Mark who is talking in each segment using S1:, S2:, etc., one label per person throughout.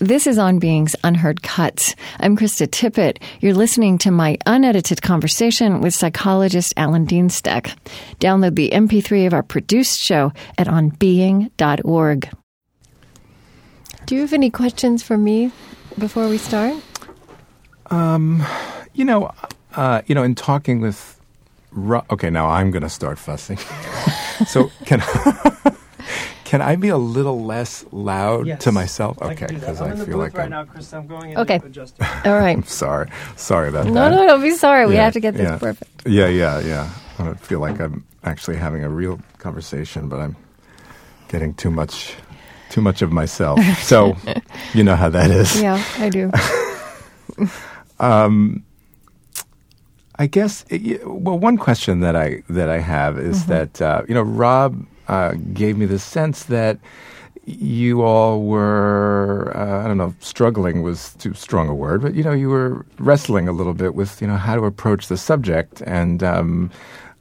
S1: This is On Being's Unheard Cuts. I'm Krista Tippett. You're listening to my unedited conversation with psychologist Alan Dienstag. Download the MP3 of our produced show at onbeing.org. Do you have any questions for me before we start?
S2: Um, you know, uh, you know, in talking with, Ro- okay, now I'm going to start fussing. so can can I be a little less loud
S3: Yes.
S2: to myself? Okay,
S3: can do that.
S2: because
S3: I'm
S2: I
S3: in the
S2: feel
S3: booth
S2: like
S3: right
S2: I'm
S3: now, Chris. I'm going in
S1: Okay.
S3: to adjust it.
S1: All right.
S2: sorry, sorry about
S1: No,
S2: that.
S1: no, no, don't be sorry. We have to get this
S2: yeah.
S1: perfect.
S2: Yeah, yeah, yeah. I don't feel like I'm actually having a real conversation, but I'm getting too much, too much of myself. So, you know how that is.
S1: Yeah, I do.
S2: Um, I guess. it- well, one question that I that I have is
S1: Mm-hmm.
S2: that uh, you know Rob uh, gave me the sense that you all were uh, I don't know struggling was too strong a word, but you know you were wrestling a little bit with you know how to approach the subject and. Um,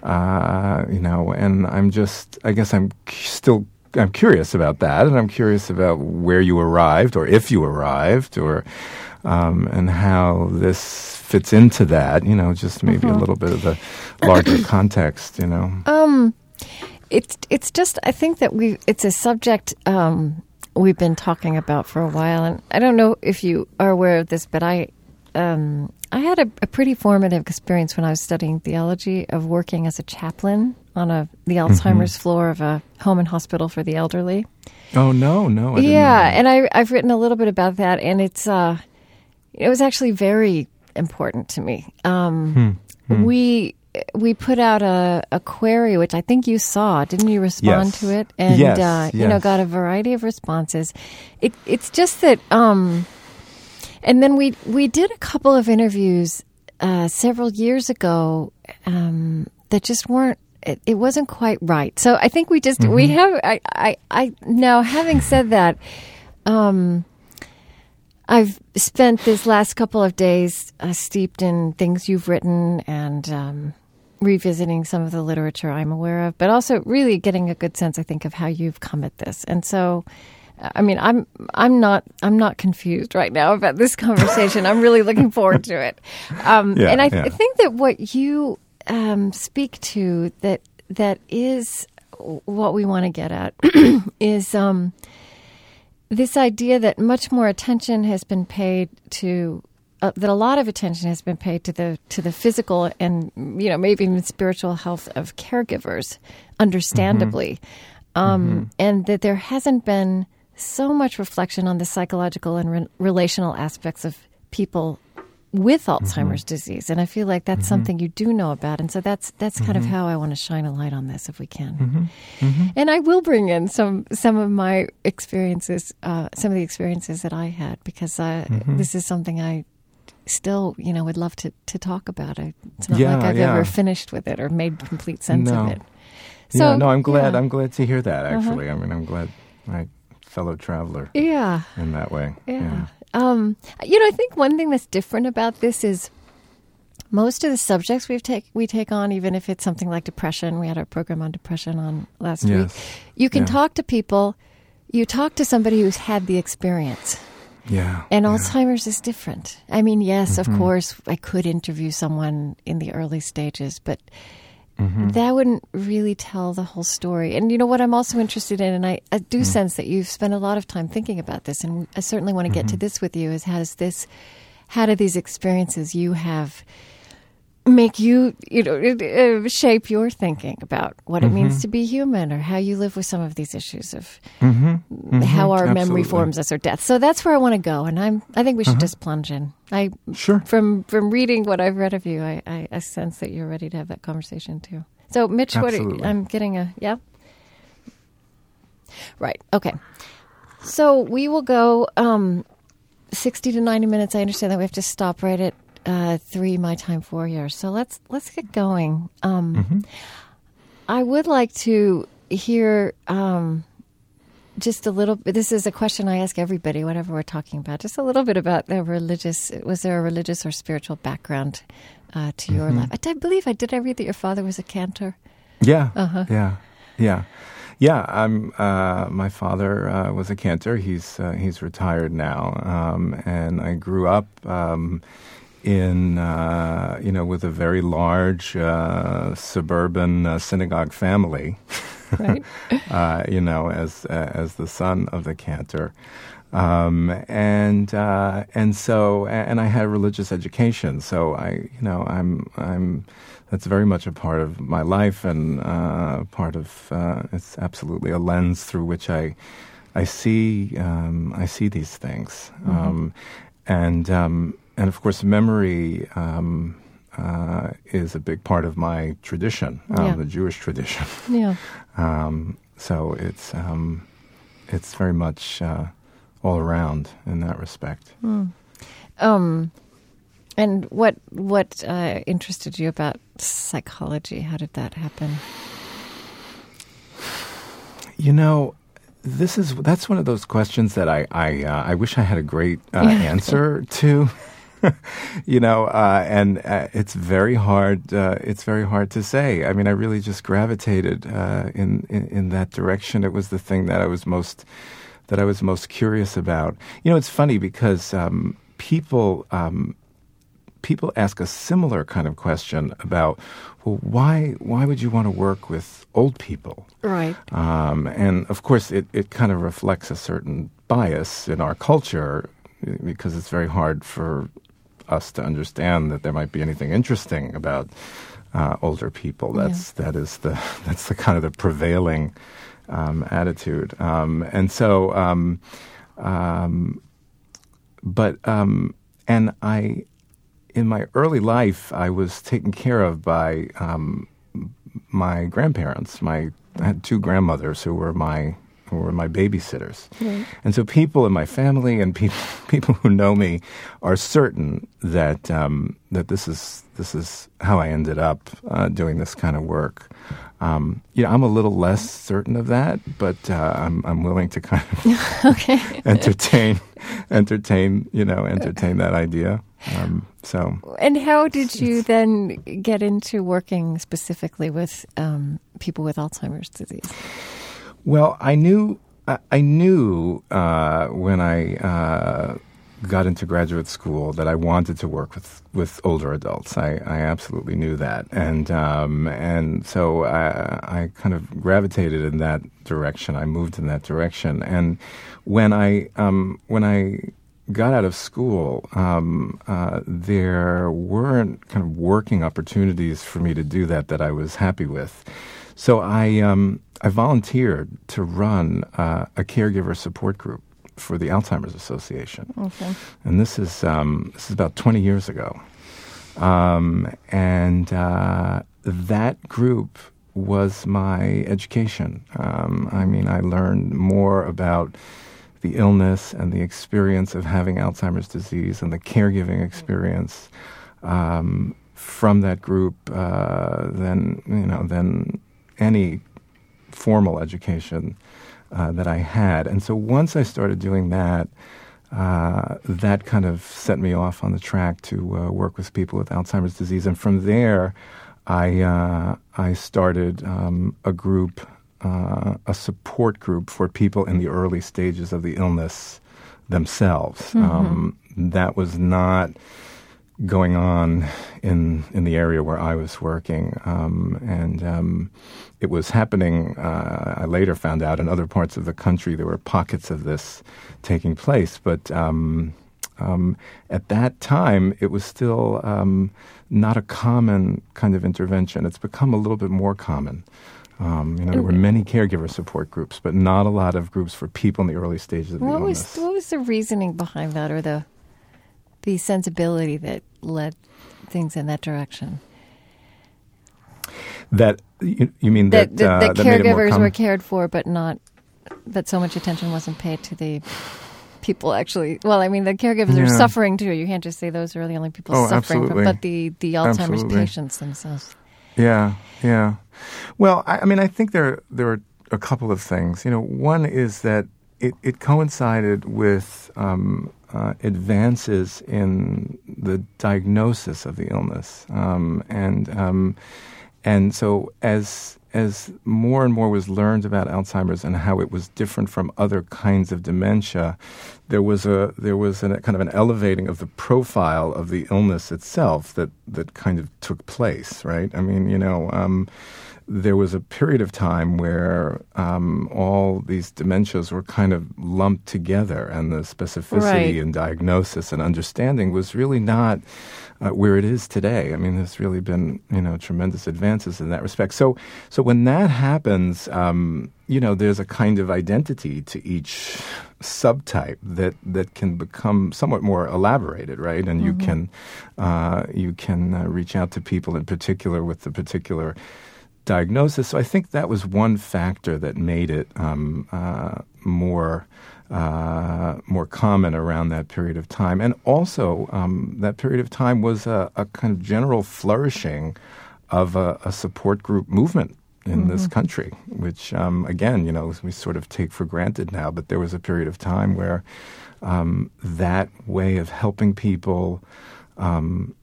S2: uh, you know, and I'm just, I guess I'm still, I'm curious about that, and I'm curious about where you arrived, or if you arrived, or, um, and how this fits into that, you know, just maybe a little bit of the larger context, you know.
S1: Um, it's it's just I think that we it's a subject um, we've been talking about for a while, and I don't know if you are aware of this, but I um, I had a, a pretty formative experience when I was studying theology of working as a chaplain on a the Alzheimer's floor of a home and hospital for the elderly.
S2: Oh, no, no. I didn't
S1: Yeah, and I I've written a little bit about that, and it's uh, it was actually very important to me. Um,
S2: Hmm,
S1: We we put out a, a query, which I think you saw. Didn't you respond
S2: Yes.
S1: to it? And
S2: Yes,
S1: uh, you know, got a variety of responses. It it's just that. Um, and then we we did a couple of interviews uh, several years ago um, that just weren't. It, it wasn't quite right. So I think we just we have. I, I I now having said that. Um, I've spent this last couple of days uh, steeped in things you've written and um, revisiting some of the literature I'm aware of, but also really getting a good sense, I think, of how you've come at this. And so, I mean, I'm I'm not I'm not confused right now about this conversation. I'm really looking forward to it. Um,
S2: Yeah,
S1: and I,
S2: yeah.
S1: I think that what you um, speak to that that is what we want to get at is. Um, this idea that much more attention has been paid to uh, that a lot of attention has been paid to the to the physical and you know maybe even spiritual health of caregivers understandably. Um, and that there hasn't been so much reflection on the psychological and re- relational aspects of people with Alzheimer's disease. And I feel like that's something you do know about. And so that's that's kind of how I want to shine a light on this if we can. And I will bring in some some of my experiences, uh, some of the experiences that I had, because uh,
S2: Mm-hmm.
S1: this is something I still, you know, would love to, to talk about. it. it's not
S2: Yeah,
S1: like I've
S2: yeah.
S1: ever finished with it or made complete sense
S2: No.
S1: of it.
S2: yeah, no, I'm glad.
S1: Uh-huh.
S2: I'm glad to hear that. Actually, I mean, I'm glad my fellow traveler
S1: Yeah,
S2: in that way.
S1: yeah. Um, you know, I think one thing that's different about this is most of the subjects we've take we take on, even if it's something like depression. We had our program on depression on last week. You can talk to people. You talk to somebody who's had the experience.
S2: Yeah.
S1: And
S2: yeah.
S1: Alzheimer's is different. I mean, yes,
S2: Mm-hmm.
S1: of course, I could interview someone in the early stages, but
S2: Mm-hmm.
S1: that wouldn't really tell the whole story. And you know what I'm also interested in, and I, I do sense that you've spent a lot of time thinking about this, and I certainly want to get
S2: Mm-hmm.
S1: to this with you, is how does this, how do these experiences you have make you, you know, uh, shape your thinking about what it
S2: Mm-hmm.
S1: means to be human or how you live with some of these issues of
S2: Mm-hmm.
S1: how our memory forms us or death. So that's where I want to go, and I'm. I think we
S2: Uh-huh.
S1: should just plunge in. I
S2: Sure.
S1: from from reading what I've read of you, I, I, I sense that you're ready to have that conversation too. So, Mitch, what are, I'm getting a yeah. Right. Okay. So we will go um, sixty to ninety minutes. I understand that we have to stop right at uh, three my time, four yours. So let's let's get going. Um,
S2: Mm-hmm.
S1: I would like to hear um, just a little. This is a question I ask everybody, whatever we're talking about. Just a little bit about their religious. Was there a religious or spiritual background uh, to your
S2: Mm-hmm.
S1: life? I, I believe I did. I read that your father was a cantor.
S2: Yeah.
S1: Uh-huh.
S2: Yeah. Yeah. Yeah, I'm. Uh, my father uh, was a cantor. He's uh, he's retired now, um, and I grew up um, in uh, you know with a very large uh, suburban uh, synagogue family.
S1: Right.
S2: you know, as as the son of the cantor. Um, and uh, and so and I had a religious education, so I you know I'm I'm that's very much a part of my life and uh, part of uh, it's absolutely a lens through which I I see um, I see these things, mm-hmm. um, and um, and of course memory. Um, uh, is a big part of my tradition, um, yeah. the Jewish tradition.
S1: Yeah.
S2: Um, so it's it's very much uh, all around in that respect.
S1: Mm. Um, and what what uh, interested you about psychology? How did that happen?
S2: You know, this is that's one of those questions that I I, uh, I wish I had a great uh, answer to. you know, uh, and uh, it's very hard. Uh, it's very hard to say. I mean, I really just gravitated uh, in, in, in that direction. It was the thing that I was most that I was most curious about. You know, it's funny because um, people um, people ask a similar kind of question about, well, why why would you want to work with old people?
S1: Right.
S2: Um, and of course, it, it kind of reflects a certain bias in our culture because it's very hard for us to understand that there might be anything interesting about uh, older people. That's yeah. that is the that's the kind of the prevailing um, attitude. Um, and so, um, um but, um, and I, in my early life, I was taken care of by um, my grandparents. My, I had two grandmothers who were my were my babysitters. Right. And so people in my family and people people who know me are certain that um, that this is this is how I ended up uh, doing this kind of work. Um, you know, I'm a little less certain of that, but uh, I'm I'm willing to kind of okay. entertain entertain you know entertain that idea. Um, so.
S1: And how did you then get into working specifically with um, people with Alzheimer's disease?
S2: Well, I knew I, knew uh, when I uh, got into graduate school that I wanted to work with, with older adults. I, I absolutely knew that, and um, and so I, I kind of gravitated in that direction. I moved in that direction, and when I um, when I got out of school, um, uh, there weren't kind of working opportunities for me to do that that I was happy with. So I um, I volunteered to run uh, a caregiver support group for the Alzheimer's Association. Okay. And this is um, this is about 20 years ago. Um, and uh, that group was my education. Um, I mean, I learned more about the illness and the experience of having Alzheimer's disease and the caregiving experience um, from that group uh, than you know than any formal education uh, that I had. And so once I started doing that, uh, that kind of set me off on the track to uh, work with people with Alzheimer's disease. And from there, I uh, I started um, a group, uh, a support group for people in the early stages of the illness themselves. Mm-hmm. Um, that was not going on in in the area where I was working, um, and um, it was happening. Uh, I later found out in other parts of the country there were pockets of this taking place, but um, um at that time it was still um, not a common kind of intervention. It's become a little bit more common. Um, you know, there were many caregiver support groups, but not a lot of groups for people in the early stages of
S1: what
S2: the illness.
S1: Was, what was the reasoning behind that, or the the sensibility that led things in that direction.
S2: That you, you mean that
S1: that, uh, that caregivers were cared for, but not that so much attention wasn't paid to the people actually. Well, I mean, the caregivers yeah. are suffering too. You can't just say those are the only people
S2: oh,
S1: suffering,
S2: from,
S1: but the the Alzheimer's absolutely. patients themselves.
S2: Yeah, yeah. Well, I, I mean, I think there there are a couple of things. You know, one is that it, it coincided with um, uh, advances in the diagnosis of the illness, um, and um, and so as as more and more was learned about Alzheimer's and how it was different from other kinds of dementia, there was a there was a kind of an elevating of the profile of the illness itself that that kind of took place. Right? I mean, you know. Um, there was a period of time where um, all these dementias were kind of lumped together, and the specificity
S1: right.
S2: and diagnosis and understanding was really not uh, where it is today. I mean, there's really been you know tremendous advances in that respect. So, so when that happens, um, you know, there's a kind of identity to each subtype that that can become somewhat more elaborated, right? And mm-hmm. you can uh, you can uh, reach out to people in particular with the particular diagnosis. So I think that was one factor that made it um, uh, more. Uh, more common around that period of time. And also, um, that period of time was a, a, kind of general flourishing of a, a support group movement in mm-hmm. this country, which, um, again, you know, we sort of take for granted now, but there was a period of time where um, that way of helping people um,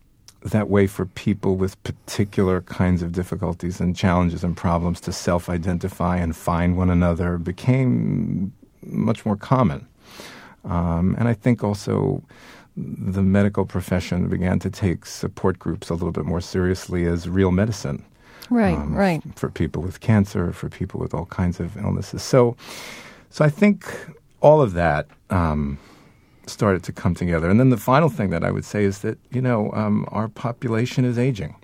S2: that way for people with particular kinds of difficulties and challenges and problems to self identify and find one another became much more common. Um, and I think also the medical profession began to take support groups a little bit more seriously as real medicine.
S1: Right, um, right.
S2: For people with cancer, for people with all kinds of illnesses. So, so I think all of that um, started to come together. And then the final thing that I would say is that you know um, our population is aging.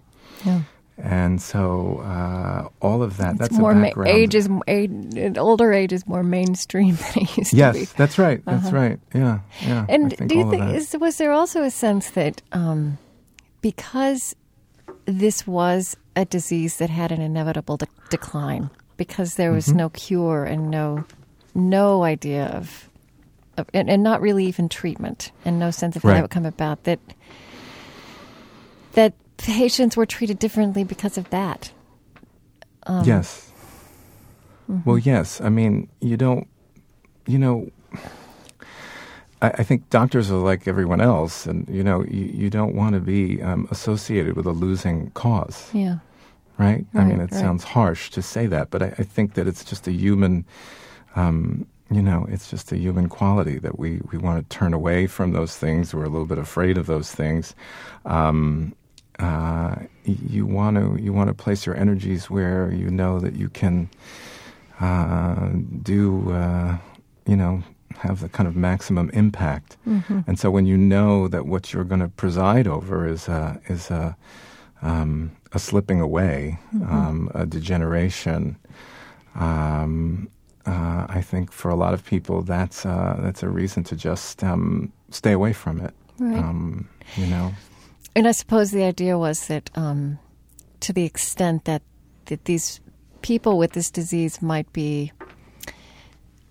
S1: Yeah.
S2: And so uh, all of that,
S1: it's
S2: that's
S1: more
S2: a background.
S1: Ma- age is, age, older age is more mainstream than it used
S2: yes,
S1: to be.
S2: Yes, that's right. That's uh-huh. right. Yeah, yeah.
S1: And do you think, is, was there also a sense that um, because this was a disease that had an inevitable de- decline, because there was mm-hmm. no cure and no no idea of and, and, not really even treatment and no sense of how it would come about that that patients were treated differently because of that.
S2: Um, yes. Mm-hmm. Well, yes. I mean, you don't, you know, I, I, think doctors are like everyone else, and you know, you, you don't want to be um, associated with a losing cause.
S1: Yeah.
S2: Right?
S1: right
S2: I mean, it
S1: right.
S2: sounds harsh to say that, but I, I think that it's just a human. Um, you know, it's just a human quality that we, we want to turn away from those things. We're a little bit afraid of those things. Um, uh, you want to you want to place your energies where you know that you can uh, do uh, you know have the kind of maximum impact.
S1: Mm-hmm.
S2: And so when you know that what you're going to preside over is a, is a, um, a slipping away,
S1: mm-hmm.
S2: um, a degeneration. Um, uh, I think for a lot of people, that's uh, that's a reason to just um, stay away from it.
S1: Right.
S2: Um, you know.
S1: And I suppose the idea was that, um, to the extent that that these people with this disease might be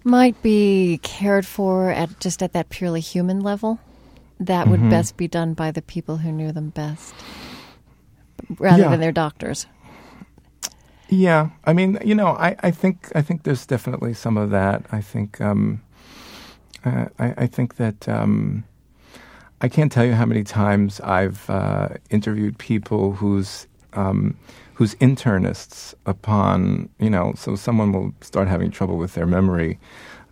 S1: might be cared for at just at that purely human level, that would
S2: mm-hmm.
S1: best be done by the people who knew them best, rather
S2: yeah.
S1: than their doctors.
S2: Yeah, I mean, you know, I, I think I think there's definitely some of that. I think um, uh, I, I, think that um, I can't tell you how many times I've uh, interviewed people whose um, whose internists upon you know, so someone will start having trouble with their memory.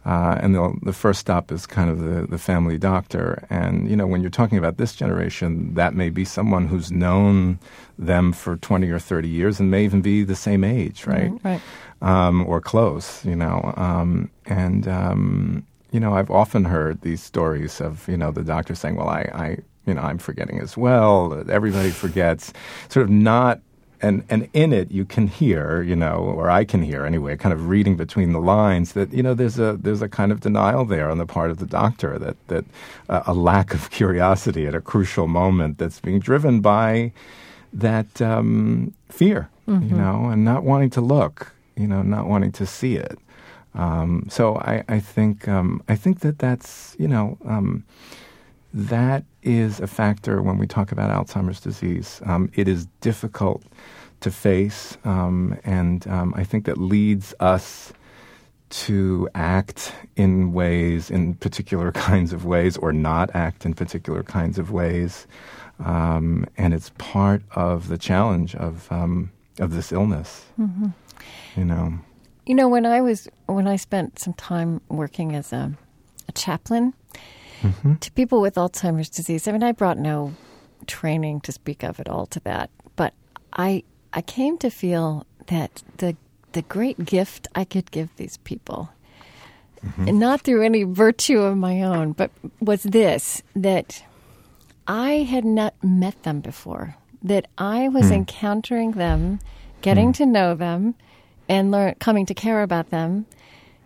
S2: Uh, and the first stop is kind of the, the family doctor. And, you know, when you're talking about this generation, that may be someone who's known them for 20 or 30 years and may even be the same age, right?
S1: Mm, right.
S2: Um, or close, you know. Um, and, um, you know, I've often heard these stories of, you know, the doctor saying, well, I, I you know, I'm forgetting as well. Everybody forgets. Sort of not and and in it you can hear, you know, or I can hear anyway, kind of reading between the lines that you know there's a there's a kind of denial there on the part of the doctor that that uh, a lack of curiosity at a crucial moment that's being driven by that um, fear,
S1: mm-hmm.
S2: you know, and not wanting to look, you know, not wanting to see it. Um, so I, I think um, I think that that's you know um, that is a factor when we talk about Alzheimer's disease. Um, it is difficult to face, um, and um, I think that leads us to act in ways, in particular kinds of ways, or not act in particular kinds of ways. Um, and it's part of the challenge of um, of this illness.
S1: Mm-hmm.
S2: You know.
S1: You know, when I was when I spent some time working as a, a chaplain
S2: Mm-hmm.
S1: to people with Alzheimer's disease, I mean, I brought no training to speak of at all to that, but I I came to feel that the the great gift I could give these people, mm-hmm. and not through any virtue of my own, but was this that I had not met them before, that I was hmm. encountering them, getting hmm. to know them, and learn coming to care about them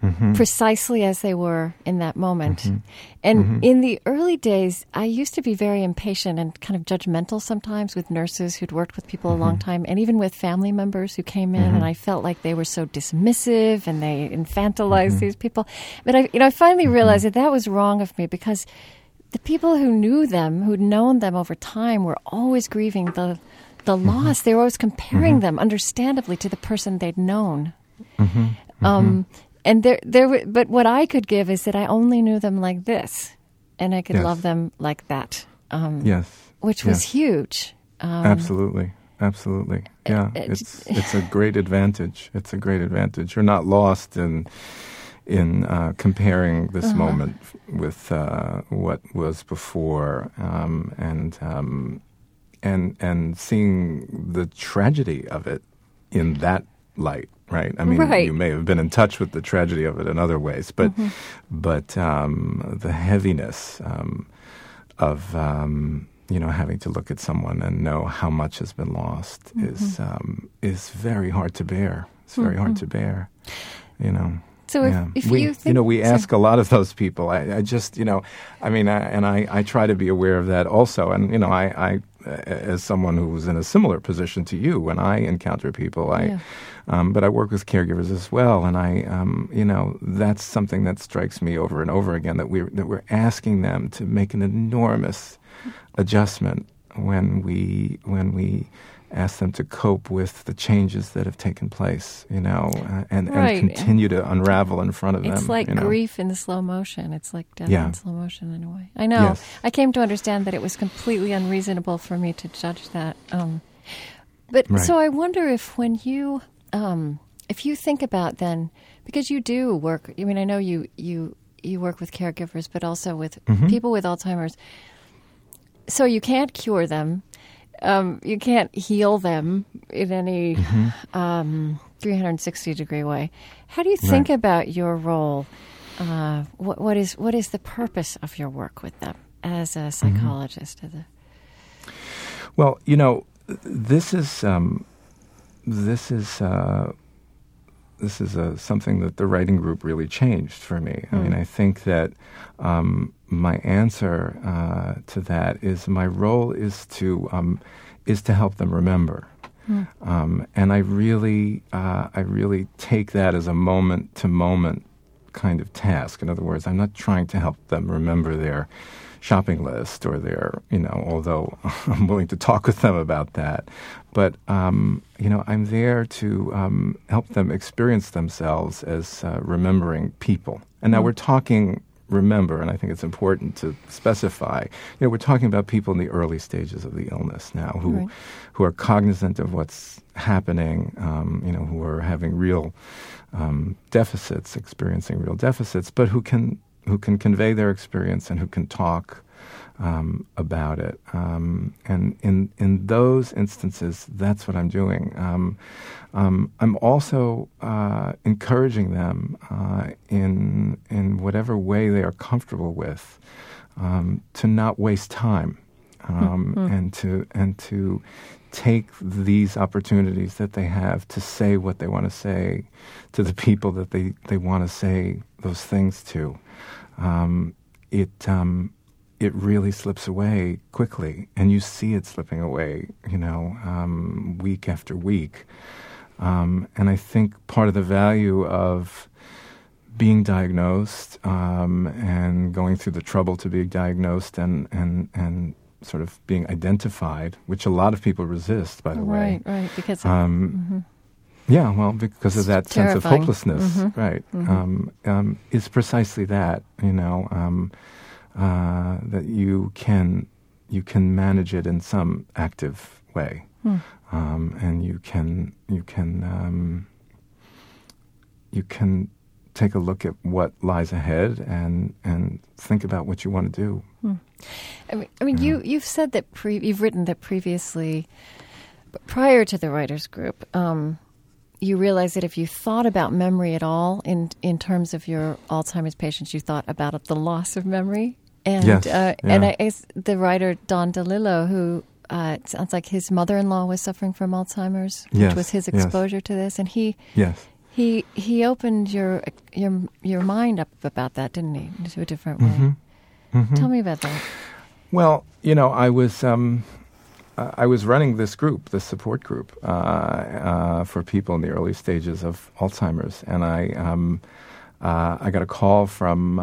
S1: Mm-hmm. precisely as they were in that moment. Mm-hmm. And mm-hmm. in the early days, I used to be very impatient and kind of judgmental sometimes with nurses who'd worked with people a long time, and even with family members who came in, and I felt like they were so dismissive and they infantilized these people. But I, you know, I finally realized that that was wrong of me because the people who knew them, who'd known them over time, were always grieving the the loss. They were always comparing them, understandably, to the person they'd known. Um, and there, there. But what I could give is that I only knew them like this, and I could
S2: Yes.
S1: love them like that, um,
S2: Yes.
S1: which was
S2: Yes.
S1: huge. Um,
S2: Absolutely. Absolutely. Yeah.
S1: it-
S2: It's it's a great advantage. It's a great advantage. You're not lost in in uh, comparing this
S1: Uh-huh.
S2: moment with uh, what was before, um, and um, and and seeing the tragedy of it in that light. Right. I mean,
S1: Right.
S2: you may have been in touch with the tragedy of it in other ways, but
S1: Mm-hmm.
S2: but um, the heaviness um, of um, you know having to look at someone and know how much has been lost is
S1: Mm-hmm.
S2: um, is very hard to bear. It's very hard to bear. You know.
S1: So if-
S2: yeah.
S1: if
S2: we,
S1: you think-
S2: know, we ask a lot of those people. I, I just, you know, I mean, I, and I, I try to be aware of that also. And you know, I, I, as someone who was in a similar position to you, when I encounter people, I,
S1: Yeah.
S2: um, but I work with caregivers as well, and I, um, you know, that's something that strikes me over and over again that we that we're asking them to make an enormous adjustment when we when we ask them to cope with the changes that have taken place, you know, uh, and,
S1: Right.
S2: and continue to unravel in front of them.
S1: It's like
S2: you know.
S1: grief in slow motion. It's like death
S2: Yeah.
S1: in slow motion in a way. I know.
S2: Yes.
S1: I came to understand that it was completely unreasonable for me to judge that. Um, but
S2: Right.
S1: so I wonder if when you, um, if you think about then, because you do work. I mean, I know you you you work with caregivers, but also with
S2: Mm-hmm.
S1: people with Alzheimer's. So you can't cure them. Um, you can't heal them in any
S2: Mm-hmm.
S1: um, 360 degree way. How do you think
S2: Right.
S1: about your role? Uh, what, what is what is the purpose of your work with them as a
S2: Mm-hmm.
S1: psychologist?
S2: Well, you know, this is um, this is uh, this is uh, something that the writing group really changed for me. I mean, I think that um, my answer uh, to that is my role is to um, is to help them remember. Um, and I really, uh, I really take that as a moment to moment kind of task. In other words, I'm not trying to help them remember their shopping list or their, you know, although I'm willing to talk with them about that. But, um, you know, I'm there to um, help them experience themselves as uh, remembering people. And now we're talking remember, and I think it's important to specify, you know, we're talking about people in the early stages of the illness now who,
S1: Right.
S2: who are cognizant of what's happening, um, you know, who are having real um, deficits, experiencing real deficits, but who can who can convey their experience and who can talk um, about it. Um, and in in those instances, that's what I'm doing. Um, um, I'm also uh, encouraging them uh, in in whatever way they are comfortable with um, to not waste time um, and to and to take these opportunities that they have to say what they want to say to the people that they, they want to say those things to. Um, it um, it really slips away quickly, and you see it slipping away, you know, um, week after week. Um, and I think part of the value of being diagnosed um, and going through the trouble to be diagnosed and, and, and sort of being identified, which a lot of people resist, by the way.
S1: right, right, because
S2: Um, Yeah, well, because of that sense of
S1: terrifying.
S2: hopelessness,
S1: Mhm.
S2: right? Um, um, is precisely that, you know, um, uh, that you can you can manage it in some active way, um, and you can you can um, you can take a look at what lies ahead and and think about what you want to do.
S1: I mean, I mean you you've said that pre- you've written that previously, prior to the writers group, um, you realized that if you thought about memory at all in in terms of your Alzheimer's patients, you thought about the loss of memory. And
S2: Yes,
S1: uh,
S2: yeah.
S1: and I, it's the writer Don DeLillo, who uh, it sounds like his mother-in-law was suffering from Alzheimer's,
S2: Yes,
S1: which was his
S2: yes.
S1: exposure to this, and he
S2: Yes.
S1: he he opened your your your mind up about that, didn't he, into a different way?
S2: Mm-hmm.
S1: Tell me about that.
S2: Well, you know, I was um, uh, I was running this group, this support group uh, uh, for people in the early stages of Alzheimer's, and I um, uh, I got a call from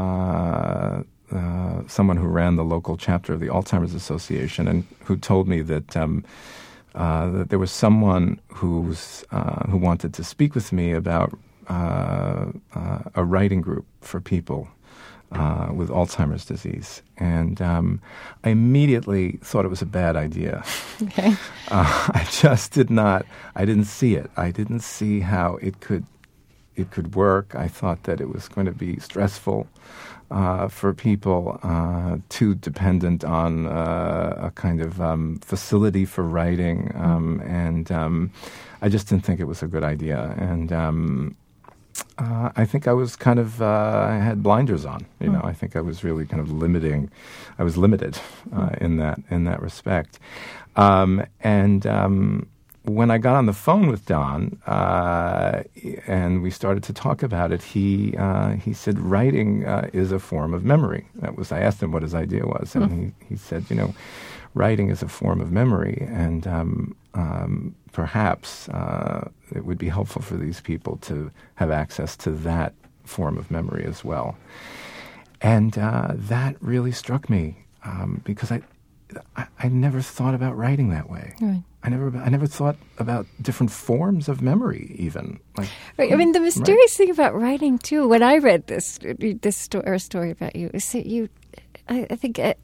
S2: uh, someone who ran the local chapter of the Alzheimer's Association, and who told me that. Um, uh, that there was someone who's uh, who wanted to speak with me about uh, uh, a writing group for people uh, with Alzheimer's disease, and um, I immediately thought it was a bad idea.
S1: Okay.
S2: Uh, I just did not. I didn't see it. I didn't see how it could it could work. I thought that it was going to be stressful uh, for people, uh, too dependent on uh, a kind of um, facility for writing, um, and um, I just didn't think it was a good idea. And um, uh, I think I was kind of uh, I had blinders on. You know, I think I was really kind of limiting. I was limited uh, in that in that respect. Um, and um, when I got on the phone with Don uh, and we started to talk about it, he uh, he said writing uh, is a form of memory. That was I asked him what his idea was, and he he said, you know, writing is a form of memory, and um, um, perhaps uh, it would be helpful for these people to have access to that form of memory as well. And uh, that really struck me um, because I, I I never thought about writing that way.
S1: Right.
S2: I never I never thought about different forms of memory even like
S1: Right. I mean, the mysterious thing about writing too. When I read this this sto- or story about you, is that you, I, I think at,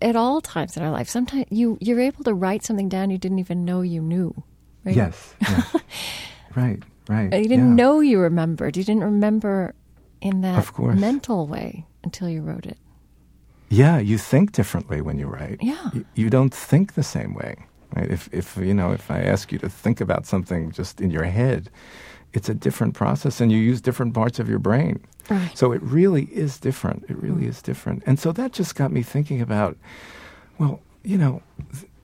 S1: at all times in our life, sometimes you you're able to write something down you didn't even know you knew. Right?
S2: yes, yes. right right
S1: You didn't
S2: yeah.
S1: know you remembered. You didn't remember in that
S2: Of course.
S1: mental way until you wrote it.
S2: Yeah, you think differently when you write.
S1: Yeah.
S2: You, you don't think the same way. Right? If, if, you know, if I ask you to think about something just in your head, it's a different process and you use different parts of your brain.
S1: Right.
S2: So it really is different. It really is different. And so that just got me thinking about, well, you know,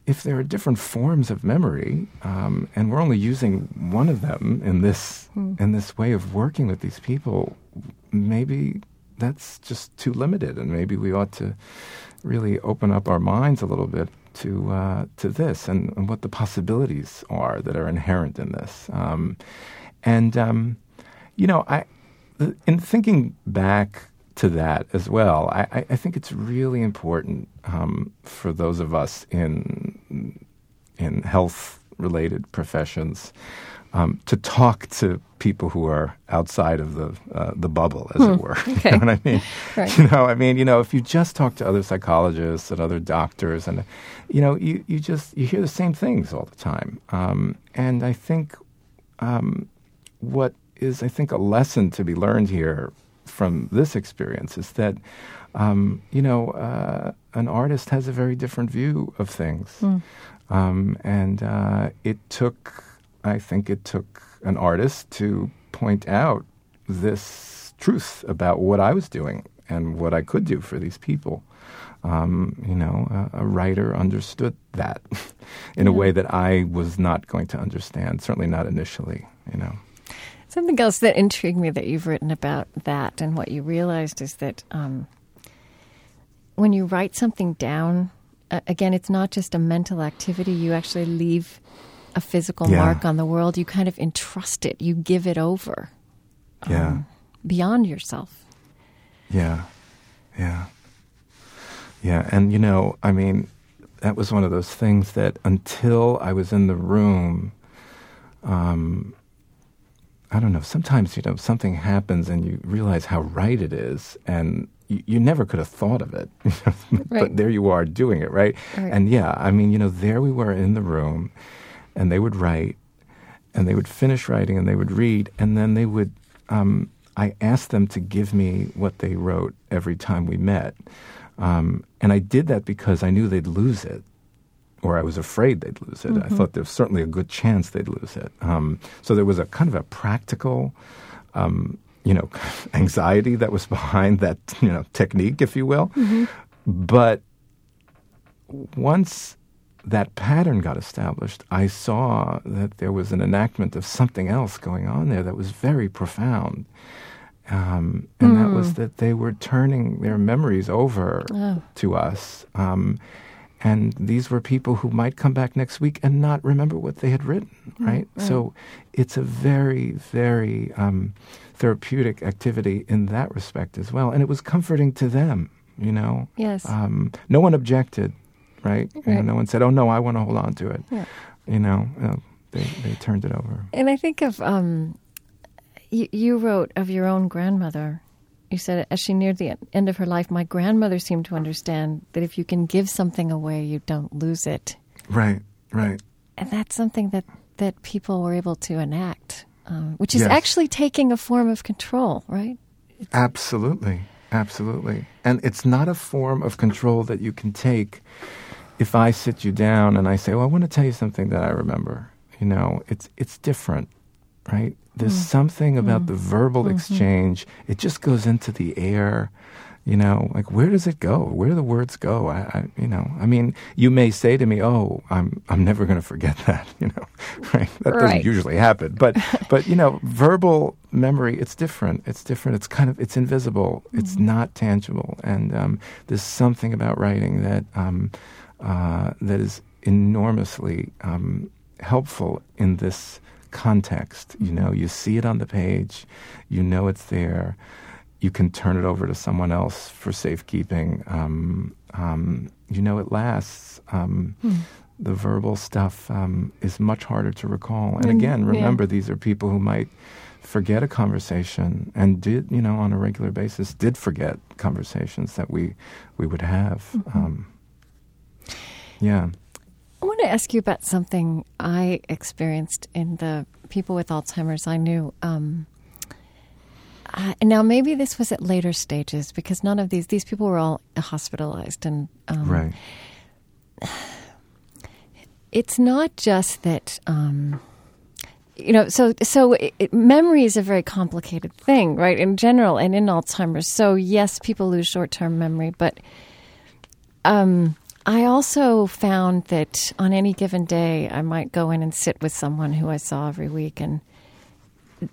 S2: if there are different forms of memory, um, and we're only using one of them in this in this way of working with these people, maybe that's just too limited, and maybe we ought to really open up our minds a little bit to uh, to this and, and what the possibilities are that are inherent in this. Um, and um, you know, I in thinking back to that as well, I, I- think it's really important um, for those of us in in health related professions um, to talk to people who are outside of the uh, the bubble, as it were.
S1: Okay.
S2: You know what I mean?
S1: Right.
S2: You know, I mean, you know, if you just talk to other psychologists and other doctors, and you know, you, you just you hear the same things all the time. Um, and I think um, what is, I think, a lesson to be learned here from this experience is that, um, you know, uh, an artist has a very different view of things. Um, and uh, it took, I think it took an artist to point out this truth about what I was doing and what I could do for these people. Um, you know, a, a writer understood that in a way that I was not going to understand, certainly not initially, you know.
S1: Something else that intrigued me that you've written about that and what you realized is that um, when you write something down, uh, again, it's not just a mental activity. You actually leave a physical
S2: Yeah.
S1: mark on the world. You kind of entrust it, you give it over
S2: Yeah.
S1: beyond yourself.
S2: Yeah. Yeah. Yeah. And, you know, I mean, that was one of those things that until I was in the room, um, I don't know, sometimes, you know, something happens and you realize how right it is. And, you, you never could have thought of it, but
S1: Right.
S2: there you are doing it, right?
S1: Right.
S2: And yeah, I mean, you know, there we were in the room, and they would write, and they would finish writing, and they would read, and then they would. Um, I asked them to give me what they wrote every time we met, um, and I did that because I knew they'd lose it, or I was afraid they'd lose it. I thought there was certainly a good chance they'd lose it. Um, so there was a kind of a practical. Um, you know, anxiety that was behind that, you know, technique, if you will. But once that pattern got established, I saw that there was an enactment of something else going on there that was very profound. Um, and that was that they were turning their memories over
S1: Oh.
S2: to us. Um, and these were people who might come back next week and not remember what they had written, right? So it's a very, very um, therapeutic activity in that respect as well. And it was comforting to them, you know?
S1: Yes.
S2: Um, no one objected, right? You know, no one said, oh, no, I want to hold on to it.
S1: Yeah.
S2: You know, uh, they, they turned it over.
S1: And I think of um, you, you wrote of your own grandmother. You said as she neared the end of her life, my grandmother seemed to understand that if you can give something away, you don't lose it,
S2: Right, right.
S1: and that's something that that people were able to enact, um, which is
S2: Yes.
S1: actually taking a form of control, right?
S2: Absolutely. Absolutely. And it's not a form of control that you can take if I sit you down and I say, "Well, I want to tell you something that I remember." You know, it's it's different, right? There's something about the verbal exchange. It just goes into the air. You know, like where does it go? Where do the words go? I, I you know, I mean, you may say to me, "Oh, I'm I'm never going to forget that." You know, right? That doesn't usually happen, but but you know, verbal memory it's different. It's different. It's kind of it's invisible. It's not tangible, and um, there's something about writing that um, uh, that is enormously um, helpful in this context. You know, you see it on the page, you know it's there. You can turn it over to someone else for safekeeping. Um, um, you know it lasts. Um, The verbal stuff um, is much harder to recall. And again,
S1: yeah.
S2: remember these are people who might forget a conversation and did, you know, on a regular basis, did forget conversations that we we would have.
S1: Mm-hmm.
S2: Um, yeah.
S1: I want to ask you about something I experienced in the people with Alzheimer's I knew. Um, uh, now, maybe this was at later stages because none of these these people were all hospitalized, and um,
S2: Right.
S1: it's not just that. Um, you know, so so it, it, memory is a very complicated thing, right? In general, and in Alzheimer's. So yes, people lose short term memory, but um, I also found that on any given day, I might go in and sit with someone who I saw every week, and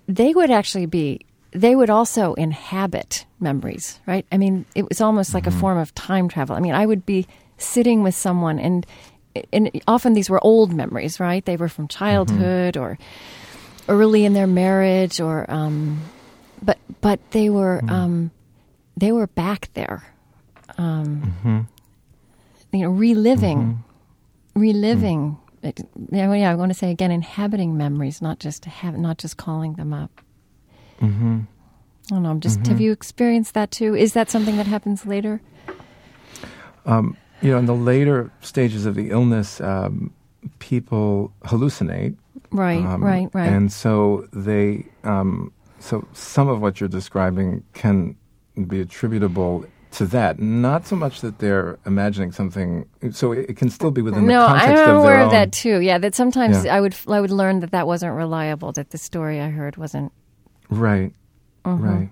S1: they would actually be, they would also inhabit memories, right? I mean, it was almost like a mm-hmm. form of time travel. I mean, I would be sitting with someone, and and often these were old memories, right? They were from mm-hmm. childhood or early in their marriage, or um, but but they were mm-hmm. um, they were back there um, you know, reliving, reliving. it- Yeah, yeah, I want to say again, inhabiting memories, not just have, not just calling them up. Mm-hmm. I don't know. I'm just. Have you experienced that too? Is that something that happens later?
S2: Um, You know, in the later stages of the illness, um, people hallucinate.
S1: Right,
S2: Um,
S1: right, right.
S2: And so they, um, so some of what you're describing can be attributable to that. Not so much that they're imagining something. So it, it can still be within
S1: no,
S2: the context
S1: No,
S2: I'm
S1: aware of that too. Yeah, that sometimes
S2: Yeah.
S1: I would I would learn that that wasn't reliable. That the story I heard wasn't.
S2: Right.
S1: Mm-hmm.
S2: Right.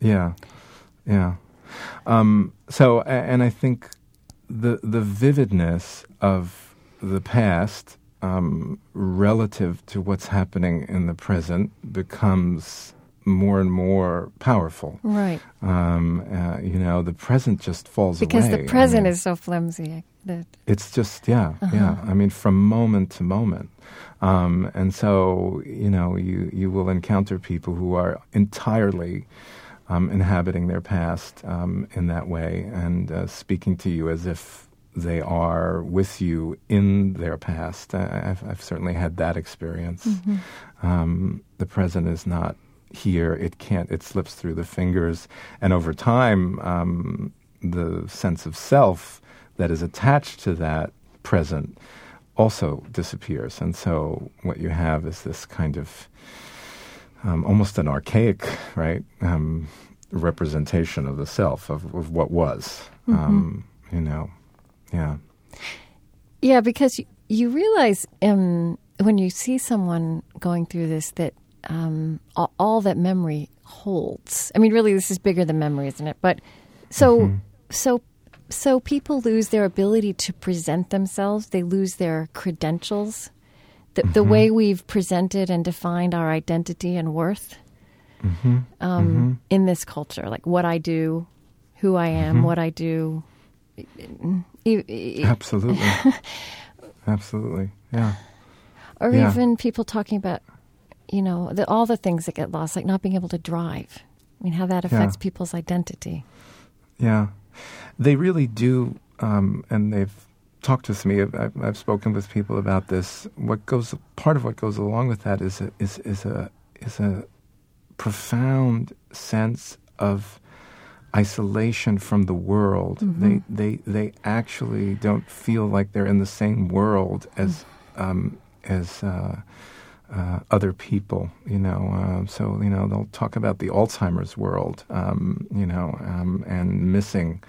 S2: Yeah. Yeah. Um, so, and I think the the vividness of the past um, relative to what's happening in the present becomes more and more powerful.
S1: Right,
S2: Um, uh, you know, the present just falls
S1: because
S2: away.
S1: Because the
S2: I
S1: present
S2: mean,
S1: is so flimsy. That
S2: it's just yeah yeah i mean from moment to moment um, and so you know you you will encounter people who are entirely um, inhabiting their past um, in that way and uh, speaking to you as if they are with you in their past I, I've, I've certainly had that experience um, the present is not here. It can't. It slips through the fingers, and over time, um, the sense of self that is attached to that present also disappears. And so, what you have is this kind of um, almost an archaic, right, um, representation of the self of, of what was.
S1: Mm-hmm.
S2: Um, you know, yeah.
S1: Yeah, because you, you realize um, when you see someone going through this that um, all, all, that memory holds. I mean, really, this is bigger than memory, isn't it? But so, mm-hmm. so, so people lose their ability to present themselves. They lose their credentials. The, mm-hmm. the way we've presented and defined our identity and worth mm-hmm. Um, mm-hmm. in this culture, like what I do, who I am,
S2: mm-hmm.
S1: what I do.
S2: Absolutely. Absolutely. Yeah.
S1: Or
S2: yeah.
S1: even people talking about, you know, the, all the things that get lost, like not being able to drive. I mean, how that affects
S2: yeah.
S1: people's identity.
S2: Yeah. They really do, um, and they've talked with me. I've, I've, spoken with people about this. What goes part of what goes along with that is a, is is a is a profound sense of isolation from the world. Mm-hmm. They they they actually don't feel like they're in the same world as um, as uh, uh, other people. You know, uh, so you know they'll talk about the Alzheimer's world. Um, you know, um, and missing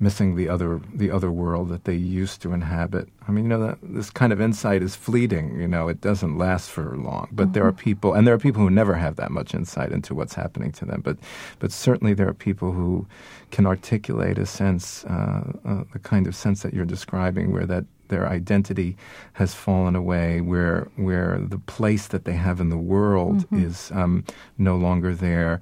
S2: missing the other the other world that they used to inhabit. I mean, you know, that, this kind of insight is fleeting. You know, it doesn't last for long. But mm-hmm. there are people, and there are people who never have that much insight into what's happening to them. But but certainly there are people who can articulate a sense, uh, uh, the kind of sense that you're describing, where that their identity has fallen away, where where the place that they have in the world mm-hmm. is um, no longer there.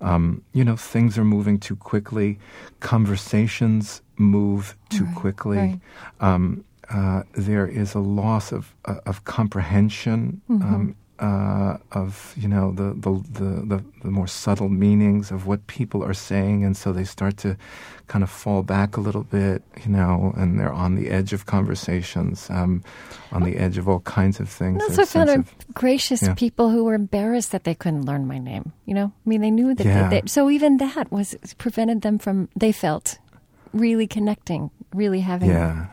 S2: Um, you know, things are moving too quickly. Conversations move too right, quickly.
S1: Right.
S2: Um, uh, there is a loss of uh, of comprehension mm-hmm. Uh, of you know the, the, the the the more subtle meanings of what people are saying, and so they start to kind of fall back a little bit, you know, and they're on the edge of conversations, um, on the edge of all kinds of things.
S1: I also found of, gracious yeah. people who were embarrassed that they couldn't learn my name. You know, I mean, they knew that.
S2: Yeah.
S1: They, they, so even that was prevented them from. They felt really connecting, really having.
S2: Yeah.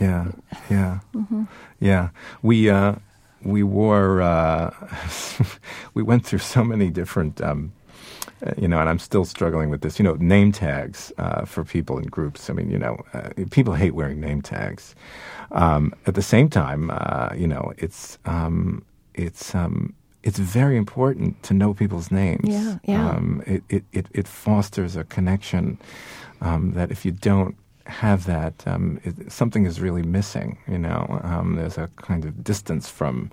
S2: Yeah. Yeah. Mm-hmm. Yeah. We. Uh, we wore, uh, we went through so many different, um, uh, you know, and I'm still struggling with this, you know, name tags uh, for people in groups. I mean, you know, uh, people hate wearing name tags. Um, at the same time, uh, you know, it's, um, it's, um, it's very important to know people's names.
S1: Yeah, yeah.
S2: Um, it, it, it, it, fosters a connection um, that if you don't have that, um, it, something is really missing. You know, um, there's a kind of distance from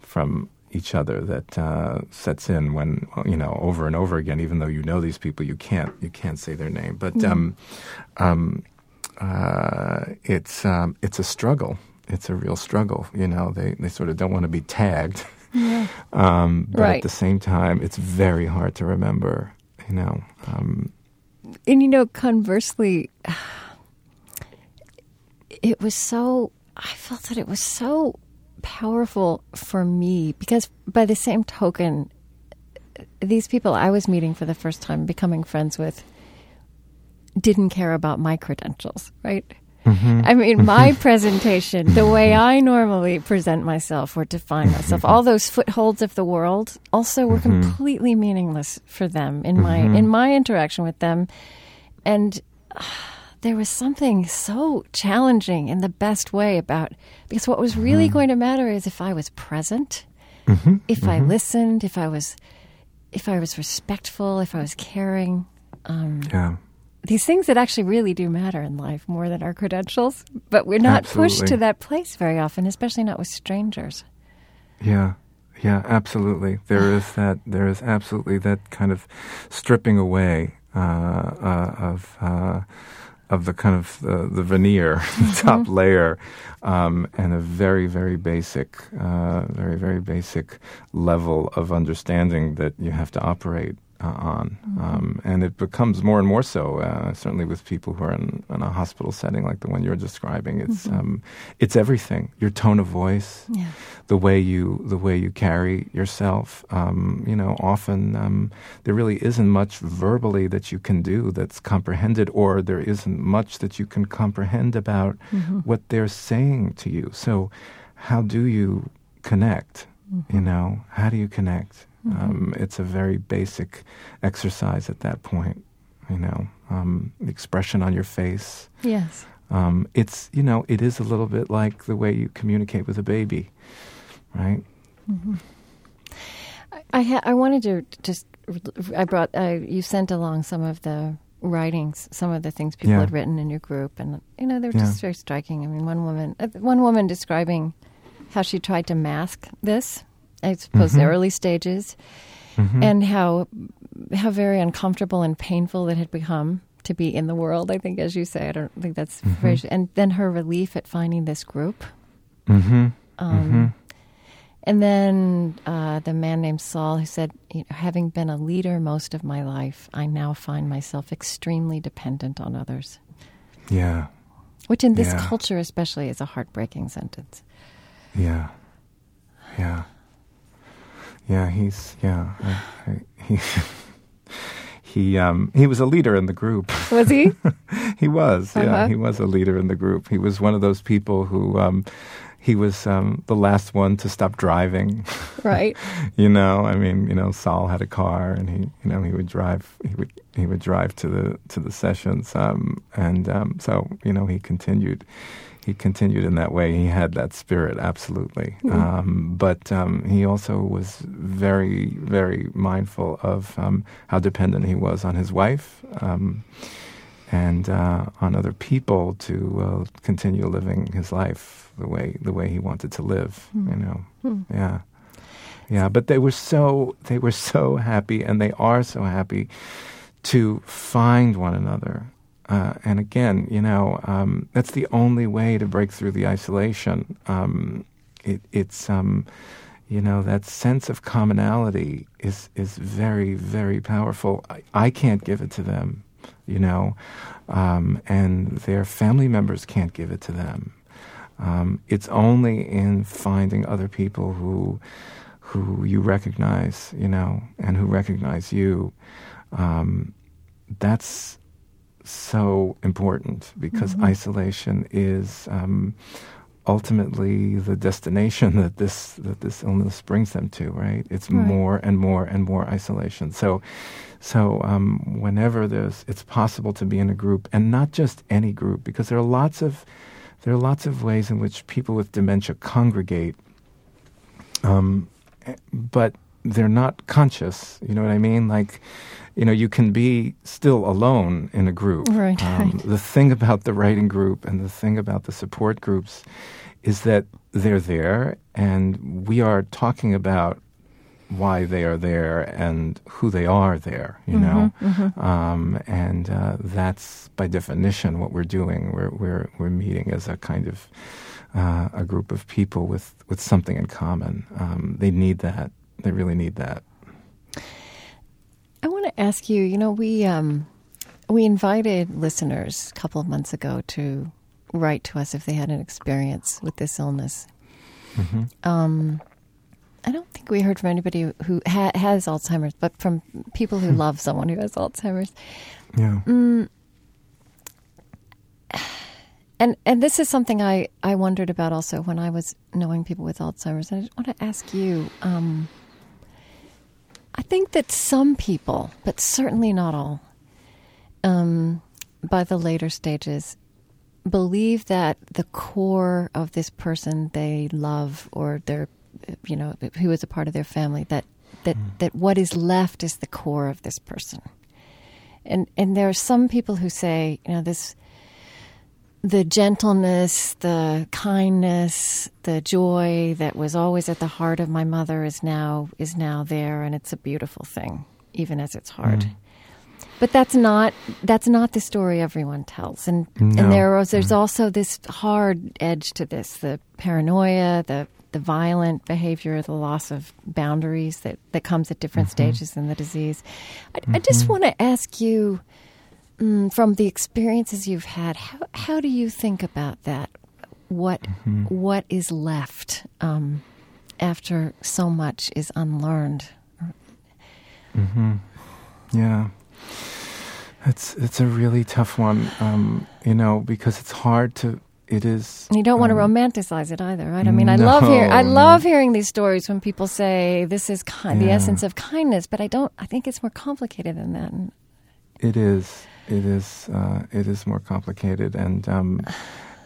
S2: from each other that uh, sets in when you know over and over again. Even though you know these people, you can't you can't say their name. But mm. um, um, uh, it's um, it's a struggle. It's a real struggle. You know, they they sort of don't want to be tagged.
S1: Yeah.
S2: um, but
S1: right.
S2: at the same time, it's very hard to remember. You know. Um,
S1: and you know, conversely it was so, I felt that it was so powerful for me because by the same token, these people I was meeting for the first time, becoming friends with, didn't care about my credentials, right?
S2: Mm-hmm.
S1: I mean, my presentation, the way I normally present myself or define myself, all those footholds of the world also were
S2: mm-hmm.
S1: completely meaningless for them in my in my interaction with them, and. Uh, there was something so challenging in the best way about because what was really mm-hmm. going to matter is if I was present,
S2: mm-hmm.
S1: if
S2: mm-hmm.
S1: I listened, if I was if I was respectful, if I was caring. Um,
S2: yeah.
S1: These things that actually really do matter in life more than our credentials, but we're not
S2: absolutely.
S1: pushed to that place very often, especially not with strangers.
S2: Yeah, yeah, absolutely. There is that. There is absolutely that kind of stripping away uh, uh, of uh, of the kind of uh, the veneer, the mm-hmm. top layer, um, and a very, very basic, uh, very, very basic level of understanding that you have to operate uh, on, um, and it becomes more and more so. Uh, certainly with people who are in, in, a hospital setting like the one you're describing, it's mm-hmm. um, it's everything. Your tone of voice,
S1: yeah.
S2: the way you the way you carry yourself. Um, you know, often um, there really isn't much verbally that you can do that's comprehended, or there isn't much that you can comprehend about mm-hmm. what they're saying to you. So, how do you connect? Mm-hmm. You know, how do you connect? Mm-hmm. Um, it's a very basic exercise at that point. You know, um, expression on your face.
S1: Yes.
S2: Um, it's you know it is a little bit like the way you communicate with a baby, right?
S1: Mm-hmm. I I, ha- I, wanted to just I brought uh, you sent along some of the writings, some of the things people
S2: yeah.
S1: had written in your group, and you know they're just very striking. I mean, one woman, uh, one woman describing how she tried to mask this I suppose mm-hmm. the early stages, mm-hmm. and how how very uncomfortable and painful it had become to be in the world. I think, as you say, I don't think that's mm-hmm. very. And then her relief at finding this group.
S2: Mm-hmm. Um, mm-hmm.
S1: and then uh, the man named Saul who said, you know, having been a leader most of my life, I now find myself extremely dependent on others.
S2: Yeah.
S1: Which in this
S2: yeah.
S1: culture, especially, is a heartbreaking sentence.
S2: Yeah. Yeah. Yeah, he's yeah. I, I, he he um he was a leader in the group.
S1: Was he?
S2: he was. Uh-huh. Yeah, he was a leader in the group. He was one of those people who um he was um, the last one to stop driving.
S1: Right.
S2: you know, I mean, you know, Saul had a car, and he, you know, he would drive. He would he would drive to the to the sessions, um, and um, so you know, he continued he continued in that way. He had that spirit, absolutely. Mm-hmm. Um, but um, he also was very, very mindful of um, how dependent he was on his wife um, and uh, on other people to uh, continue living his life the way the way he wanted to live. Mm-hmm. You know, mm-hmm. yeah, yeah. But they were so they were so happy, and they are so happy to find one another uh, and again, you know, um, that's the only way to break through the isolation. Um, it, it's, um, you know, that sense of commonality is is very, very powerful. I, I can't give it to them, you know, um, and their family members can't give it to them. Um, it's only in finding other people who who you recognize, you know, and who recognize you. Um, that's so important because mm-hmm. isolation is um, ultimately the destination that this that this illness brings them to. Right? It's right. more and more and more isolation. So, so um, whenever there's, it's possible to be in a group, and not just any group, because there are lots of there are lots of ways in which people with dementia congregate. Um, eh, but they're not conscious. You know what I mean? Like you know, you can be still alone in a group.
S1: Right, um,
S2: right. The thing about the writing group and the thing about the support groups is that they're there and we are talking about why they are there and who they are there, you mm-hmm, know, mm-hmm. Um, and uh, that's by definition what we're doing. We're we're we're meeting as a kind of uh, a group of people with with something in common. Um, they need that. They really need that.
S1: Want to ask you. You know, we um, we invited listeners a couple of months ago to write to us if they had an experience with this illness. Mm-hmm. Um, I don't think we heard from anybody who ha- has Alzheimer's, but from people who hmm. love someone who has Alzheimer's.
S2: Yeah. Mm,
S1: and and this is something I, I wondered about also when I was knowing people with Alzheimer's. And I want to ask you. Um, I think that some people, but certainly not all, um, by the later stages, believe that the core of this person they love or their, you know, who is a part of their family, that that mm. that what is left is the core of this person. And and there are some people who say, you know, this the gentleness, the kindness, the joy that was always at the heart of my mother is now is now there, and it's a beautiful thing, even as it's hard. Mm. But that's not that's not the story everyone tells, and
S2: no.
S1: and there there's mm. also this hard edge to this: the paranoia, the the violent behavior, the loss of boundaries that, that comes at different
S2: Mm-hmm.
S1: stages in the disease. I, I just want to ask you, mm, from the experiences you've had, how, how do you think about that? What
S2: Mm-hmm.
S1: what is left um, after so much is unlearned?
S2: Yeah. It's it's a really tough one, um, you know, because it's hard to. It is.
S1: You don't want to
S2: um,
S1: romanticize it either, right? I mean, I love hear I
S2: no, no.
S1: love hearing these stories when people say this is ki- the essence of kindness, but I don't. I think it's more complicated than that.
S2: It is. It is. Uh, it is more complicated, and um,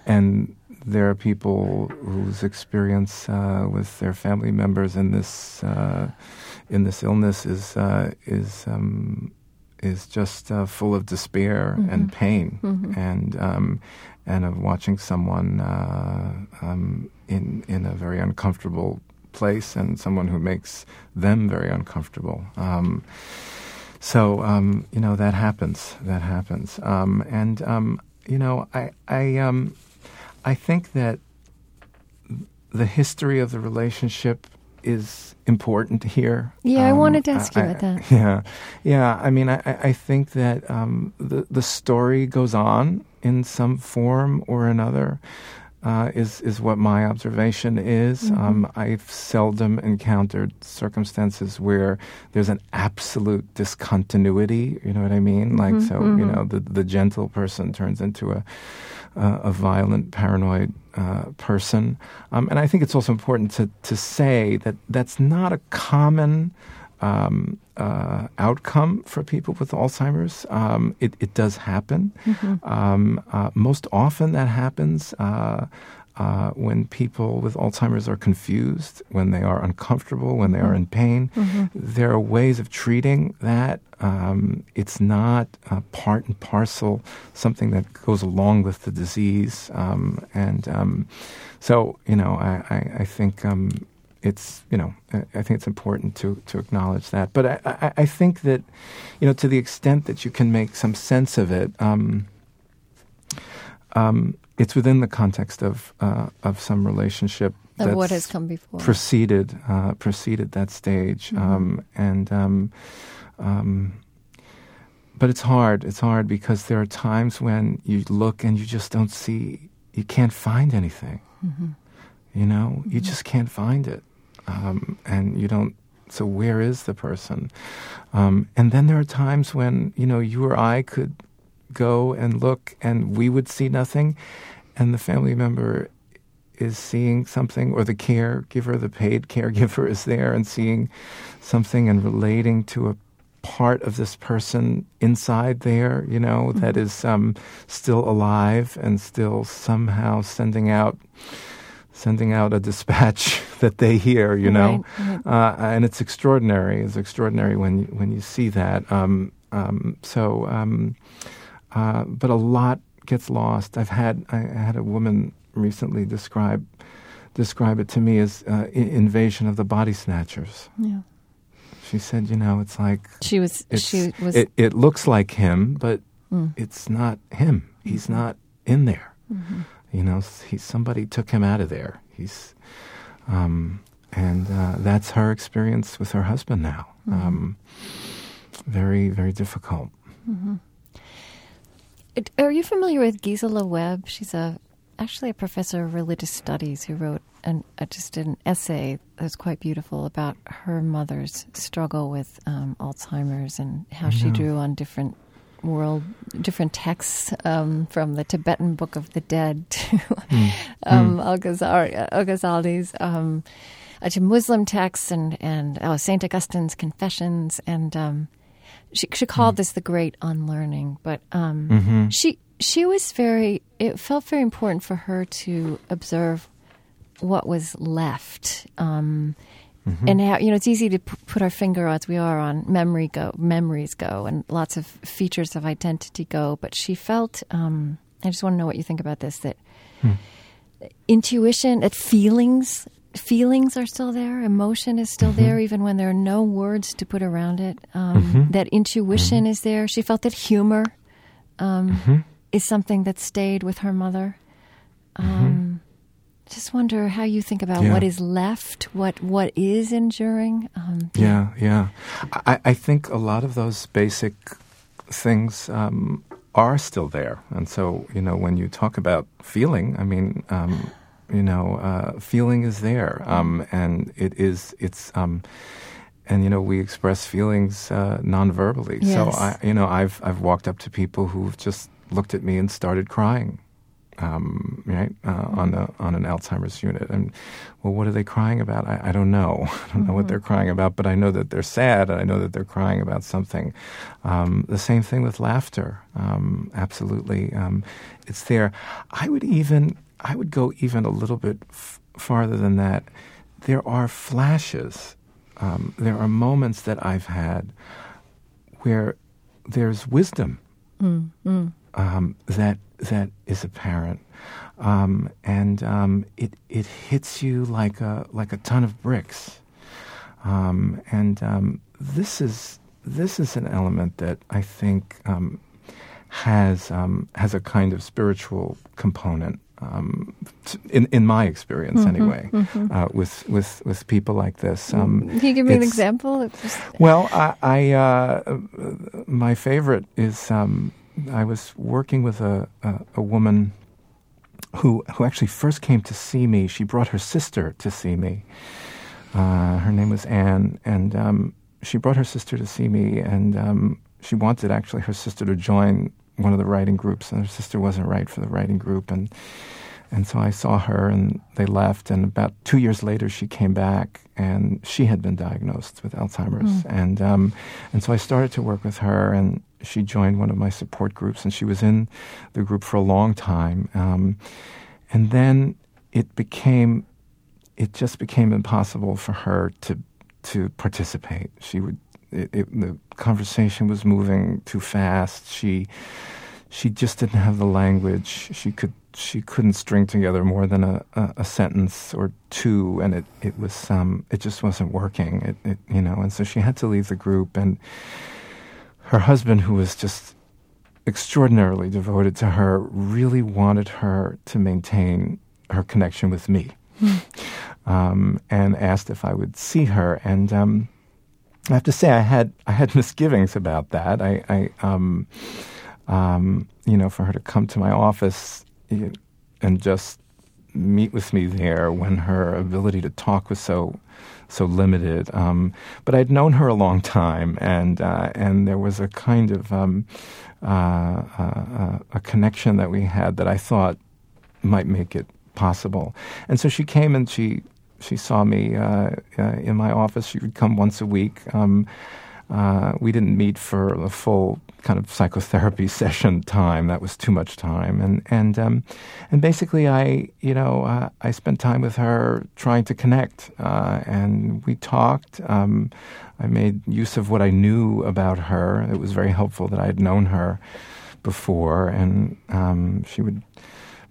S2: and there are people whose experience uh, with their family members in this uh, in this illness is uh, is um, is just uh, full of despair and pain, and um, and of watching someone uh, um, in in a very uncomfortable place, and someone who makes them very uncomfortable. Um, so um, you know that happens. That happens. Um, and um, you know, I I um, I think that the history of the relationship is important here.
S1: Yeah, I
S2: Um,
S1: wanted to ask you about that.
S2: Yeah, yeah. I mean, I, I I think that um, the the story goes on in some form or another. Uh, is is what my observation is.
S1: Mm-hmm.
S2: Um, I've seldom encountered circumstances where there's an absolute discontinuity. You know what I mean? Like
S1: Mm-hmm,
S2: so, you know, the the gentle person turns into a uh, a violent, paranoid uh, person. Um, and I think it's also important to, to say that that's not a common um, uh, outcome for people with Alzheimer's. Um, it, it does happen. Um, uh, most often that happens. Uh, uh, when people with Alzheimer's are confused, when they are uncomfortable, when they are in pain, there are ways of treating that. Um, it's not uh, part and parcel something that goes along with the disease. Um, and um, so, you know, I, I, I think um, it's, you know, I, think it's important to, to acknowledge that. But I, I, I think that, you know, to the extent that you can make some sense of it, um, um, it's within the context of uh, of some relationship
S1: of what has come before.
S2: preceded uh, preceded that stage, um, and um, um, but it's hard. It's hard because there are times when you look and you just don't see, you can't find anything. You know, you just can't find it, um, and you don't. So where is the person? Um, and then there are times when you know you or I could go and look, and we would see nothing, and the family member is seeing something, or the caregiver, the paid caregiver, is there and seeing something and relating to a part of this person inside there, you know, that is um, still alive and still somehow sending out sending out a dispatch that they hear, you know,
S1: Right,
S2: Uh, and it's extraordinary. It's extraordinary when you, when you see that. Um, um, so, um, uh, but a lot gets lost. I've had I had a woman recently describe describe it to me as uh, i- invasion of the body snatchers.
S1: yeah.
S2: She said, you know, it's like
S1: She was. she was.
S2: it, it looks like him, but
S1: Mm.
S2: it's not him. He's not in there. You know, he somebody took him out of there. He's, um, and uh, that's her experience with her husband now. Um, very, very difficult.
S1: It- Are you familiar with Gisela Webb? She's a actually a professor of religious studies who wrote an, uh, just an essay that's quite beautiful about her mother's struggle with um, Alzheimer's and how she drew on different world, different texts um, from the Tibetan Book of the Dead to um, Al Ghazali- Al Ghazali's. Um, uh, to Muslim texts and and oh, Saint Augustine's Confessions, and um, she she called this the Great Unlearning. But um,
S2: Mm-hmm.
S1: she she was very. It felt very important for her to observe what was left. Um, And how you know it's easy to p- put our finger as we are on memory go, memories go, and lots of features of identity go. But she felt. Um, I just want to know what you think about this. That intuition, that feelings, feelings are still there. Emotion is still there, even when there are no words to put around it. Um, That intuition is there. She felt that humor um, is something that stayed with her mother. Um, just wonder how you think about
S2: Yeah.
S1: what is left, what what is enduring. Um,
S2: Yeah, yeah. I, I think a lot of those basic things um, are still there. And so, you know, when you talk about feeling, I mean, um, you know, uh, feeling is there. Um, and it is, it's, um, and you know, we express feelings uh, non-verbally. So I, you know, I've I've walked up to people who've just looked at me and started crying, um, right, uh, on the on an Alzheimer's unit. And well, what are they crying about? I, I don't know. I don't know what they're crying about, but I know that they're sad, and I know that they're crying about something. Um, the same thing with laughter. Um, absolutely, um, it's there. I would even I would go even a little bit f- farther than that. There are flashes. Um, there are moments that I've had where there's wisdom um, that that is apparent, um, and um, it it hits you like a like a ton of bricks. Um, and um, this is this is an element that I think um, has um, has a kind of spiritual component. Um, in in my experience, anyway, Uh, with with with people like this. Um,
S1: Can you give me an example? Just,
S2: well, I, I uh, my favorite is um, I was working with a, a, a woman who who actually first came to see me. She brought her sister to see me. Uh, her name was Anne, and um, she brought her sister to see me, and um, she wanted actually her sister to join one of the writing groups, and her sister wasn't right for the writing group, and and so I saw her, and they left. And about two years later, she came back, and she had been diagnosed with Alzheimer's. And um, and so I started to work with her, and she joined one of my support groups, and she was in the group for a long time. Um, and then it became, it just became impossible for her to to participate. She would. It, it, the conversation was moving too fast. She she just didn't have the language. She could she couldn't string together more than a, a, a sentence or two, and it it was um it just wasn't working. It, it you know, and so she had to leave the group. And her husband, who was just extraordinarily devoted to her, really wanted her to maintain her connection with me, um, and asked if I would see her. And um, I have to say, I had I had misgivings about that. I, I um, um, you know, for her to come to my office and just meet with me there when her ability to talk was so so limited. Um, but I'd known her a long time, and uh, and there was a kind of um, uh, uh, uh, a connection that we had that I thought might make it possible. And so she came and she she saw me uh, uh, in my office. She would come once a week. Um, uh, we didn't meet for a full kind of psychotherapy session time. That was too much time, and and um, and basically, I you know uh, I spent time with her trying to connect, uh, and we talked. Um, I made use of what I knew about her. It was very helpful that I had known her before, and um, she would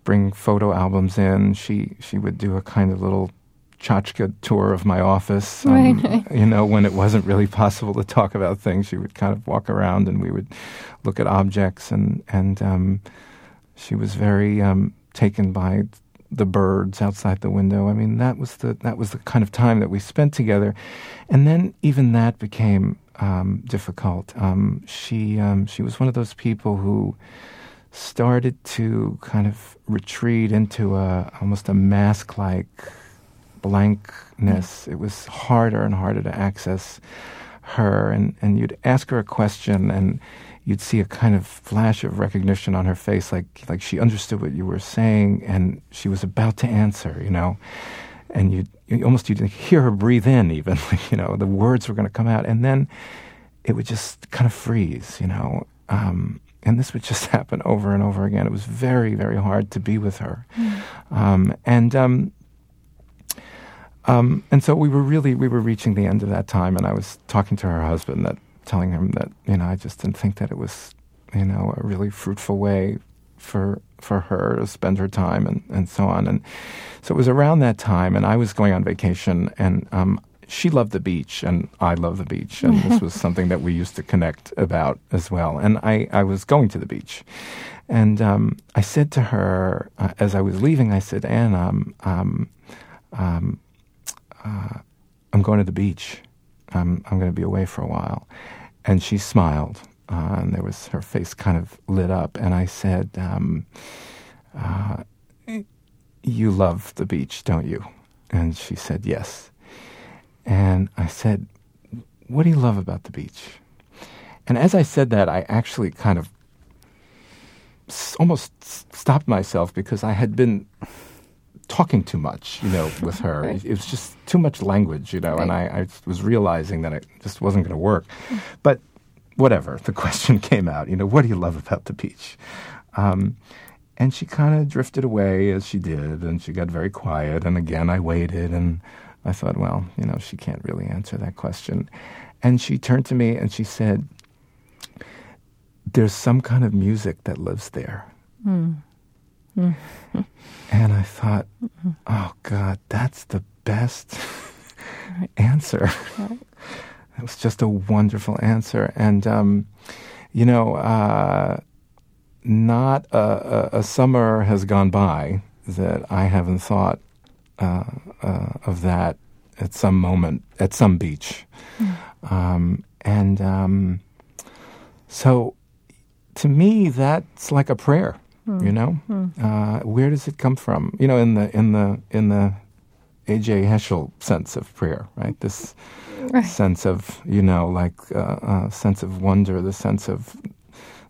S2: bring photo albums in. She she would do a kind of little tchotchke tour of my office. Um,
S1: Right.
S2: You know, when it wasn't really possible to talk about things, she would kind of walk around and we would look at objects. And and um, she was very um, taken by the birds outside the window. I mean, that was the that was the kind of time that we spent together. And then even that became um, difficult. Um, she um, she was one of those people who started to kind of retreat into a almost a mask like blankness. It was harder and harder to access her, and, and you'd ask her a question, and you'd see a kind of flash of recognition on her face, like like she understood what you were saying, and she was about to answer, you know, and you you almost you'd hear her breathe in, even you know the words were going to come out, and then it would just kind of freeze, you know. Um, and this would just happen over and over again. It was very, very hard to be with her, um, and um, um, and so we were really we were reaching the end of that time, and I was talking to her husband, that telling him that you know I just didn't think that it was you know a really fruitful way for for her to spend her time and, and so on, and so it was around that time, and I was going on vacation, and um, she loved the beach and I love the beach. And this was something that we used to connect about as well. And I, I was going to the beach. And um, I said to her, uh, as I was leaving, I said, Anne, um, um, um, uh, I'm going to the beach. I'm, I'm going to be away for a while. And she smiled, uh, and there was her face kind of lit up. And I said, um, uh, You love the beach, don't you? And she said, Yes. And I said, What do you love about the beach? And as I said that, I actually kind of almost stopped myself because I had been talking too much, you know, with her.
S1: Right.
S2: It, was just too much language, you know, and I, I was realizing that it just wasn't going to work. But whatever, the question came out, you know, what do you love about the beach? Um, and she kind of drifted away as she did, and she got very quiet. And again, I waited, and I thought, well, you know, she can't really answer that question. And she turned to me and she said, There's some kind of music that lives there. And I thought, oh God, that's the best answer. It was just a wonderful answer. And, um, you know, uh, not a, a, a summer has gone by that I haven't thought uh, uh, of that at some moment, at some beach. Um, and um, so to me, that's like a prayer. You know, uh, where does it come from? You know, in the in the in the A.J. Heschel sense of prayer, right? This
S1: Right.
S2: sense of you know, like uh, uh, sense of wonder, the sense of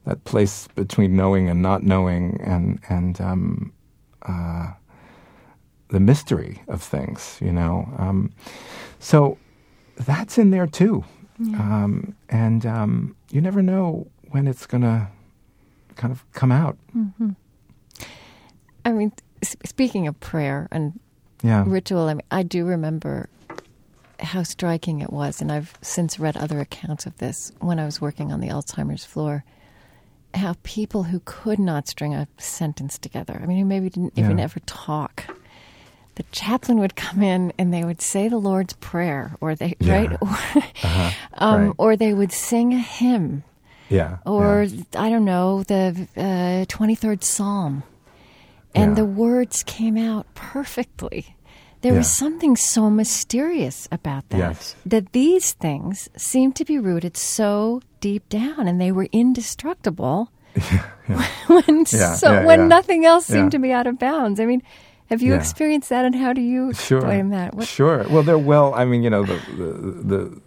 S2: that place between knowing and not knowing, and and um, uh, the mystery of things. You know, um, so that's in there too, um, and um, you never know when it's gonna kind of come out.
S1: I mean, s- speaking of prayer and
S2: Yeah.
S1: ritual, I mean, I do remember how striking it was, and I've since read other accounts of this when I was working on the Alzheimer's floor. How people who could not string a sentence together, I mean, who maybe didn't even
S2: Yeah.
S1: ever talk, the chaplain would come in and they would say the Lord's Prayer, or they
S2: Yeah.
S1: right, or, um,
S2: Right.
S1: or they would sing a hymn,
S2: Yeah.
S1: or
S2: yeah.
S1: I don't know the uh, twenty third Psalm, and
S2: Yeah.
S1: the words came out perfectly. There was something so mysterious about that.
S2: Yes.
S1: That these things seemed to be rooted so deep down, and they were indestructible. when
S2: Yeah,
S1: so
S2: yeah,
S1: when
S2: yeah.
S1: nothing else seemed
S2: Yeah.
S1: to be out of bounds. I mean, have you
S2: Yeah.
S1: experienced that, and how do you
S2: sure.
S1: explain that? What-
S2: Sure. Well, they're well. I mean, you know, the the the,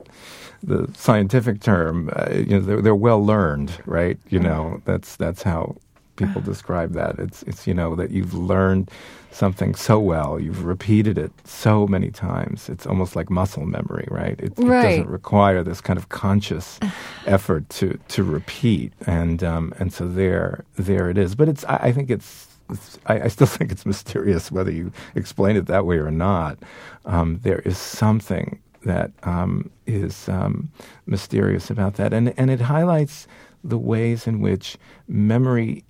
S2: the scientific term. Uh, you know, they're, they're well learned, right? You know, that's that's how people describe that. It's it's you know that you've learned something so well, you've repeated it so many times. It's almost like muscle memory, right? It, it doesn't require this kind of conscious effort to to repeat, and um, and so there there it is. But it's I, I think it's. it's I, I still think it's mysterious whether you explain it that way or not. Um, there is something that um, is um, mysterious about that, and and it highlights the ways in which memory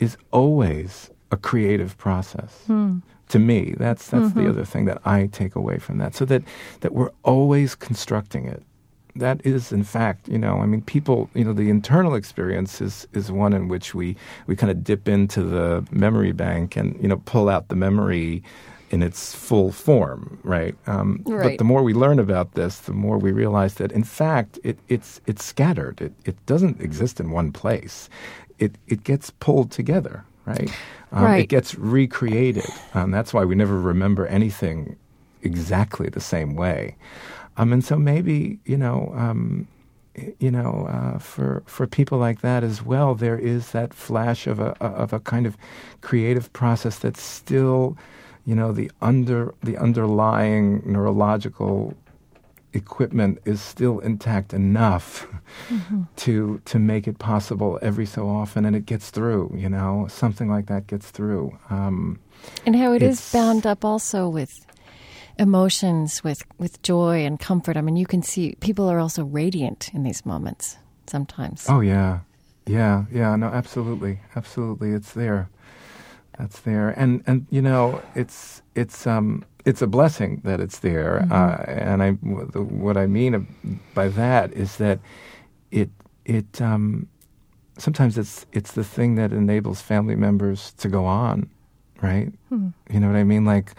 S2: is always a creative process. To me, that's that's the other thing that I take away from that. So that that we're always constructing it. That is, in fact, you know, I mean, people, you know, the internal experience is is one in which we we kind of dip into the memory bank and you know pull out the memory in its full form, right? Um, But the more we learn about this, the more we realize that, in fact, it, it's it's scattered. It it doesn't exist in one place. It it gets pulled together, right? Um,
S1: Right.
S2: It gets recreated. Um, that's why we never remember anything exactly the same way. Um, and so maybe you know. Um, you know, uh, for for people like that as well, there is that flash of a of a kind of creative process that's still, you know, the under the underlying neurological equipment is still intact enough to to make it possible every so often, and it gets through. You know, something like that gets through. Um,
S1: and how it is bound up also with emotions, with with joy and comfort. I mean, you can see people are also radiant in these moments sometimes.
S2: Oh yeah, yeah, yeah. No, absolutely, absolutely. It's there. That's there, and and you know, it's it's um it's a blessing that it's there,
S1: Mm-hmm.
S2: uh, and I what I mean by that is that it it um, sometimes it's it's the thing that enables family members to go on, right?
S1: Hmm.
S2: You know what I mean? Like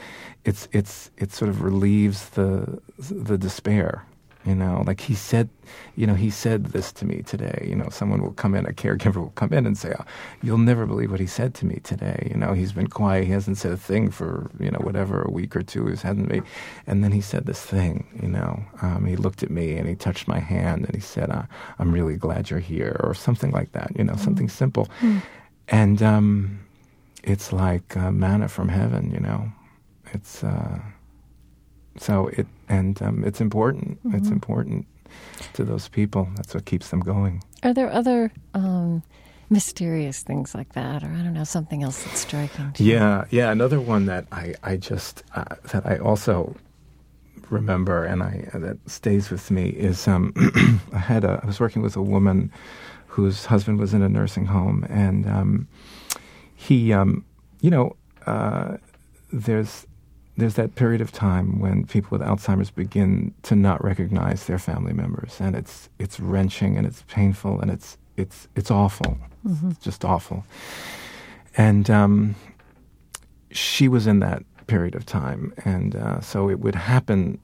S2: it's it's it sort of relieves the the despair. You know, like he said, you know, he said this to me today. You know, someone will come in, a caregiver will come in and say, oh, "You'll never believe what he said to me today." You know, he's been quiet, he hasn't said a thing for you know whatever a week or two. He hasn't made, and then he said this thing. You know, um, he looked at me and he touched my hand and he said, uh, "I'm really glad you're here," or something like that. You know, something simple, and um, it's like uh, manna from heaven. You know, it's. Uh, so it and um, it's important. It's important to those people. That's what keeps them going.
S1: Are there other um, mysterious things like that, or I don't know, something else that's striking? To you?
S2: Yeah, yeah. Another one that I I just uh, that I also remember and I uh, that stays with me is um, I had a I was working with a woman whose husband was in a nursing home and um, he um, you know uh, there's there's that period of time when people with Alzheimer's begin to not recognize their family members, and it's it's wrenching and it's painful and it's it's it's awful. It's just awful. And um, she was in that period of time, and uh, so it would happen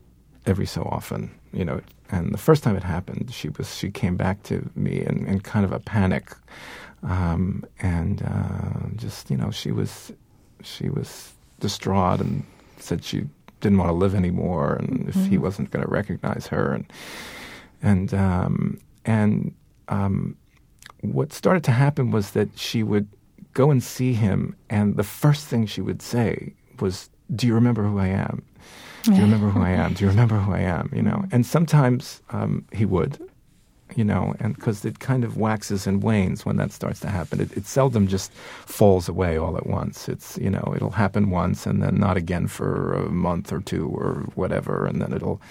S2: every so often, you know. And the first time it happened, she was she came back to me in, in kind of a panic, um, and uh, just you know she was she was distraught and said she didn't want to live anymore, and if he wasn't going to recognize her, and and um, and um, what started to happen was that she would go and see him, and the first thing she would say was, "Do you remember who I am? Do you remember who I am? Do you remember who I am?" You know, and sometimes um, he would, you know, and because it kind of waxes and wanes when that starts to happen. It, it seldom just falls away all at once. It's you know, it'll happen once and then not again for a month or two or whatever, and then it'll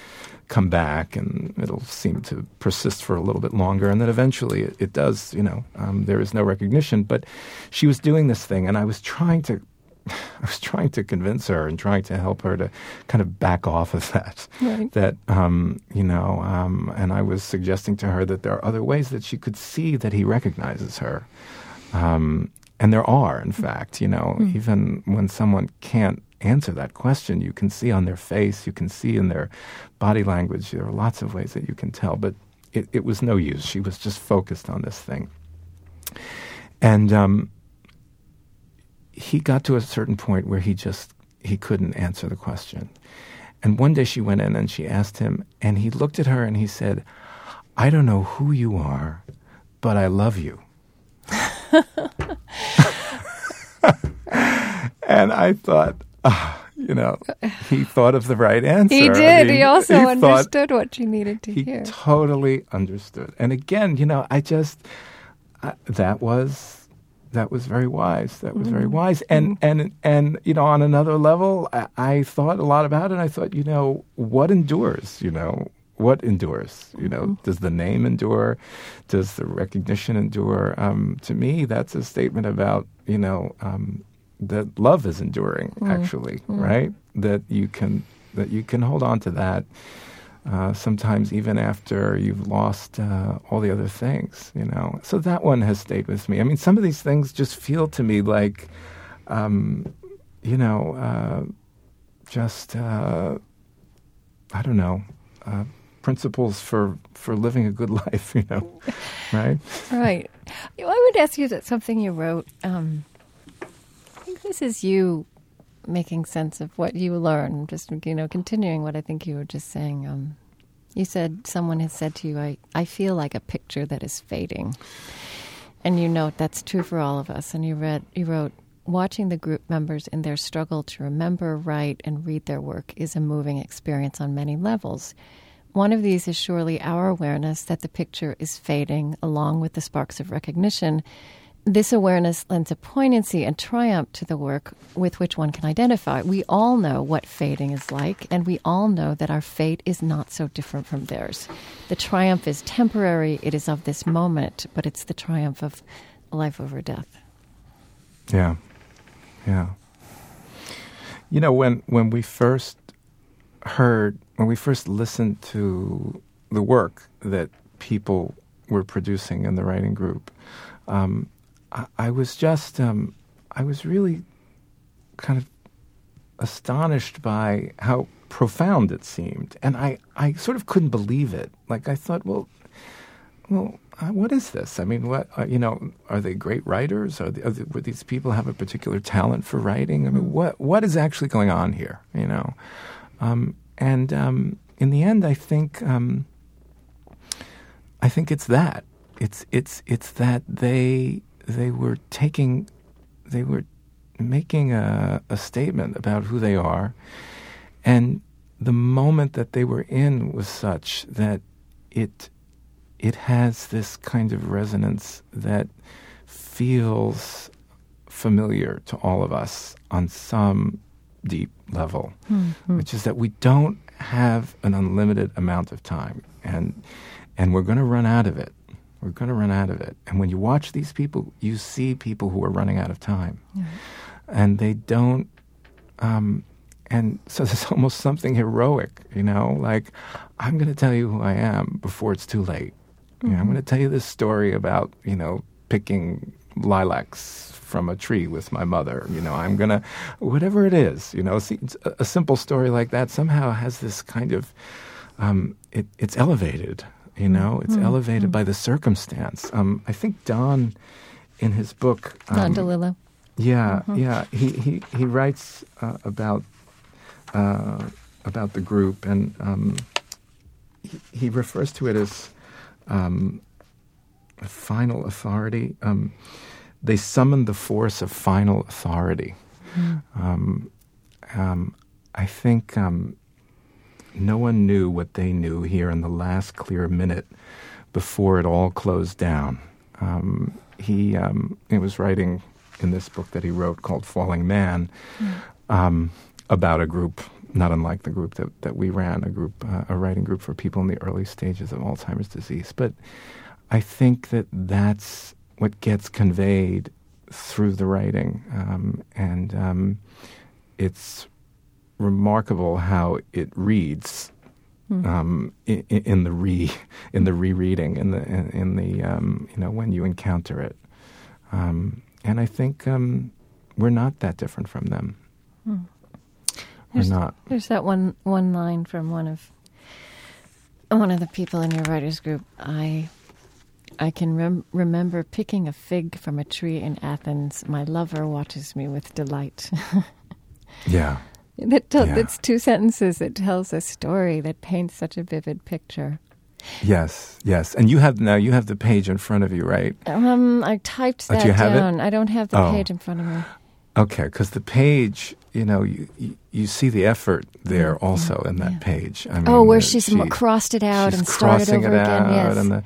S2: come back and it'll seem to persist for a little bit longer, and then eventually it, it does. You know, um, there is no recognition. But she was doing this thing, and I was trying to. I was trying to convince her and trying to help her to kind of back off of that.
S1: Right.
S2: That um, you know, um, and I was suggesting to her that there are other ways that she could see that he recognizes her. Um, and there are, in fact, you know, even when someone can't answer that question, you can see on their face, you can see in their body language. There are lots of ways that you can tell, but it, it was no use. She was just focused on this thing. And um, he got to a certain point where he just he couldn't answer the question. And one day she went in and she asked him, and he looked at her and he said, "I don't know who you are, but I love you." and I thought, ah, you know, he thought of the right answer.
S1: He did.
S2: mean,
S1: he also
S2: thought-
S1: understood what she needed to
S2: he
S1: hear.
S2: totally understood. And again, you know, I just I, that was that was very wise. That was
S1: Mm-hmm.
S2: very wise. And and and you know, on another level, I, I thought a lot about it. I thought, you know, what endures? You know, what endures? You know,
S1: Mm-hmm.
S2: does the name endure? Does the recognition endure? Um, to me, that's a statement about you know um, that love is enduring. Actually, right? That you can that you can hold on to that uh, sometimes even after you've lost uh, all the other things, you know. So that one has stayed with me. I mean, some of these things just feel to me like, um, you know, uh, just uh, I don't know, uh, principles for for living a good life, you know, right?
S1: Right. I would ask you that something you wrote. Um, I think this is you making sense of what you learn. Just you know, continuing what I think you were just saying. Um, you said someone has said to you, "I I feel like a picture that is fading," and you note that's true for all of us. And you read you wrote. Watching the group members in their struggle to remember, write, and read their work is a moving experience on many levels. One of these is surely our awareness that the picture is fading, along with the sparks of recognition. This awareness lends a poignancy and triumph to the work with which one can identify. We all know what fading is like, and we all know that our fate is not so different from theirs. The triumph is temporary, it is of this moment, but it's the triumph of life over death.
S2: Yeah, yeah, You know, when when we first heard, when we first listened to the work that people were producing in the writing group, um, I, I, was just, um, I was really kind of astonished by how profound it seemed, and I, I sort of couldn't believe it. Like I thought, well, well, uh, what is this? I mean, what uh, you know? Are they great writers? Are, they, are they, would these people have a particular talent for writing? I mean, mm-hmm. what what is actually going on here? You know, um, and um, in the end, I think um, I think it's that it's it's it's that they they were taking they were making a, a statement about who they are, and the moment that they were in was such that it it has this kind of resonance that feels familiar to all of us on some deep level, mm-hmm. which is that we don't have an unlimited amount of time, and and we're going to run out of it. We're going to run out of it. And when you watch these people, you see people who are running out of time, and they don't. Um, and so there's almost something heroic, you know, like I'm going to tell you who I am before it's too late. Mm-hmm. You know, I'm mm-hmm. going to tell you this story about you know picking lilacs from a tree with my mother. You know, I'm gonna whatever it is. You know, see, a, a simple story like that somehow has this kind of um, it, it's elevated. You know, it's mm-hmm. elevated mm-hmm. by the circumstance. Um, I think Don, in his book,
S1: um, Don DeLillo.
S2: Yeah, mm-hmm. yeah. He he he writes uh, about uh, about the group, and um, he, he, refers to it as um, a final authority. Um, they summoned the force of final authority. Mm. Um, um, I think um, no one knew what they knew here in the last clear minute before it all closed down. Um, he, um, he was writing in this book that he wrote called Falling Man mm. about a group not unlike the group that, that we ran, a group, uh, a writing group for people in the early stages of Alzheimer's disease. But I think that that's what gets conveyed through the writing, um, and um, it's remarkable how it reads mm. um, in, in, the re in the rereading in the in, in the um, you know when you encounter it, um, and I think um, we're not that different from them. Mm. We're
S1: there's,
S2: not.
S1: There's that one one line from one of one of the people in your writers group. I I can rem- remember picking a fig from a tree in Athens. My lover watches me with delight.
S2: yeah.
S1: That yeah. It's two sentences that tells a story that paints such a vivid picture.
S2: Yes, yes, and you have now you have the page in front of you, right?
S1: Um, I typed that
S2: oh,
S1: down. I don't have the oh. page in front of me.
S2: Okay, because the page, you know, you, you, you see the effort there mm-hmm. also in that
S1: yeah.
S2: page.
S1: I mean, oh, where she's she, crossed it out and started over again. Yes.
S2: And the,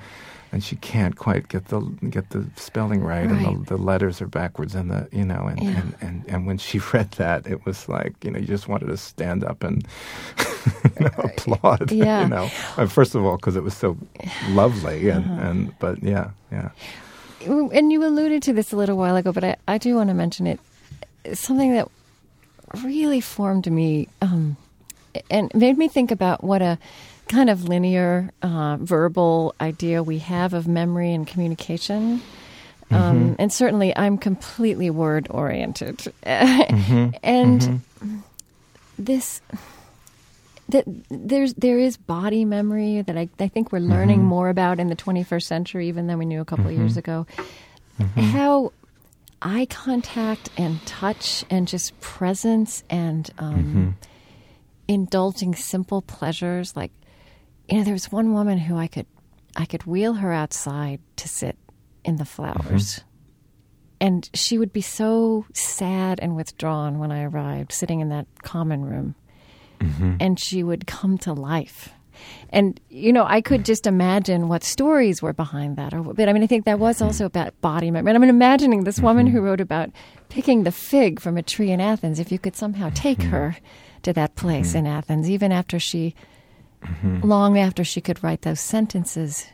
S2: and she can't quite get the get the spelling right, right. and the, the, letters are backwards, and the you know, and, yeah. and, and, and when she read that, it was like you know, you just wanted to stand up and you know, applaud.
S1: Yeah.
S2: you know, first of all, because it was so lovely, and uh-huh. and but yeah, yeah.
S1: And you alluded to this a little while ago, but I, I do want to mention it. Something that really formed me um, and made me think about what a kind of linear uh, verbal idea we have of memory and communication. Um, mm-hmm. and certainly, I'm completely word oriented, mm-hmm. and mm-hmm. this that there's there is body memory that I, I think we're learning mm-hmm. more about in the 21st century, even than we knew a couple of years mm-hmm. ago. Mm-hmm. How eye contact and touch and just presence and um, indulging simple pleasures like you know, there was one woman who I could I could wheel her outside to sit in the flowers. Mm-hmm. And she would be so sad and withdrawn when I arrived, sitting in that common room. Mm-hmm. And she would come to life. And, you know, I could just imagine what stories were behind that. Or, but I mean, I think that was also about body memory. And I'm imagining this woman mm-hmm. who wrote about picking the fig from a tree in Athens, if you could somehow take mm-hmm. her to that place mm-hmm. in Athens, even after she Mm-hmm. Long after she could write those sentences,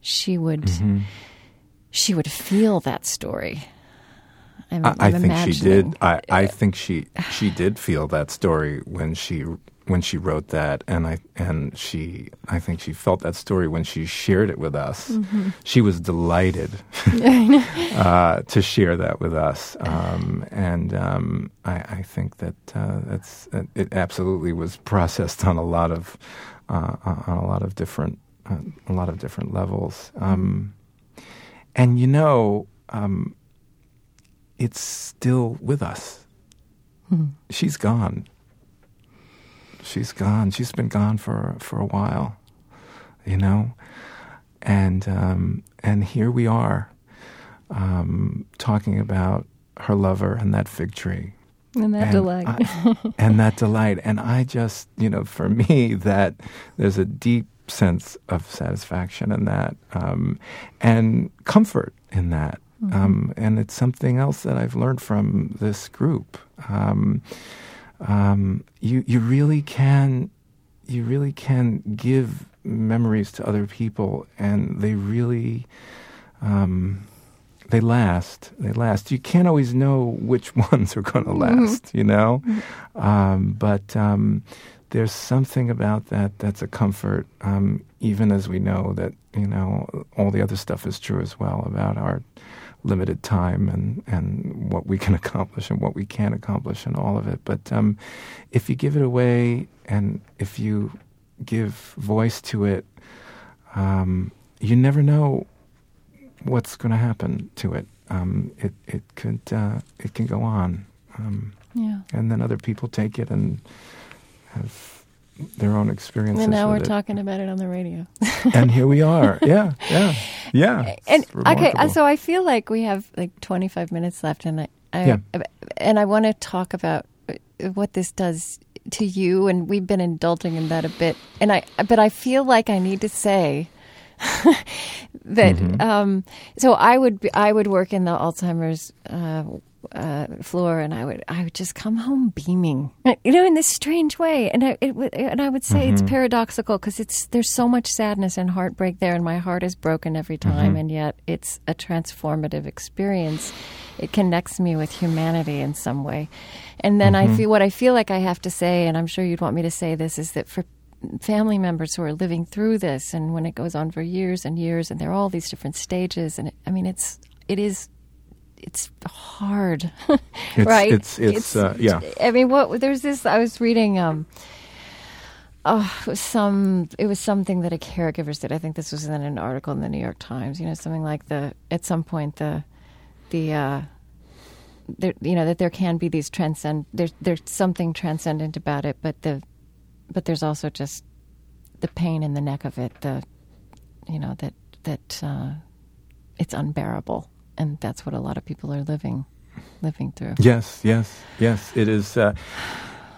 S1: she would mm-hmm. she would feel that story. I'm,
S2: I, I
S1: I'm
S2: think she did. I, I think she she did feel that story when she when she wrote that, and I and she I think she felt that story when she shared it with us.
S1: Mm-hmm.
S2: She was delighted uh, to share that with us, um, and um, I, I think that uh, that's it. Absolutely was processed on a lot of uh, on a lot of different uh, a lot of different levels, um, and you know. Um, it's still with us. She's gone. She's gone. She's been gone for for a while, you know, and um, and here we are, um, talking about her lover and that fig tree
S1: and that
S2: and
S1: delight.
S2: I- and that delight. And I just, you know, for me, that there's a deep sense of satisfaction in that, um, and comfort in that. Um, and it's something else that I've learned from this group. Um, um, you you really can you really can give memories to other people, and they really um, they last. They last. You can't always know which ones are going to last, you know. Um, but um, there's something about that that's a comfort, um, even as we know that you know all the other stuff is true as well about our limited time and and what we can accomplish and what we can't accomplish and all of it. But um, if you give it away and if you give voice to it, um, you never know what's going to happen to it. Um, it it could uh, it can go on, um,
S1: yeah.
S2: and then other people take it and have their own experiences.
S1: And now we're
S2: it.
S1: talking about it on the radio.
S2: and here we are. Yeah, yeah, yeah.
S1: and okay, so I feel like we have like 25 minutes left, and I, I
S2: Yeah.
S1: and I want to talk about uh, what this does to you, and we've been indulging in that a bit, and I, but I feel like I need to say that.
S2: Mm-hmm.
S1: Um, so I would be, I would work in the Alzheimer's. Uh, uh, floor, and I would I would just come home beaming, you know, in this strange way, and I it, would- and I would say
S2: Mm-hmm.
S1: it's paradoxical because it's there's so much sadness and heartbreak there, and my heart is broken every
S2: Mm-hmm.
S1: time, and yet it's a transformative experience. It connects me with humanity in some way, and then
S2: Mm-hmm.
S1: I feel what I feel like I have to say, and I'm sure you'd want me to say this is that for family members who are living through this, and when it goes on for years and years, and there are all these different stages, and it, I mean it's it is it's hard,
S2: It's-
S1: right?
S2: it's- it's, uh, yeah.
S1: I mean, what there's this. I was reading. Um, oh, it was some. It was something that a caregiver said. I think this was in an article in the New York Times. You know, something like the at some point the the uh, there, you know that there can be these transcend. There's there's something transcendent about it, but the but there's also just the pain in the neck of it. The you know that that uh, it's unbearable, and that's what a lot of people are living living through.
S2: Yes, yes, yes. It is. Uh,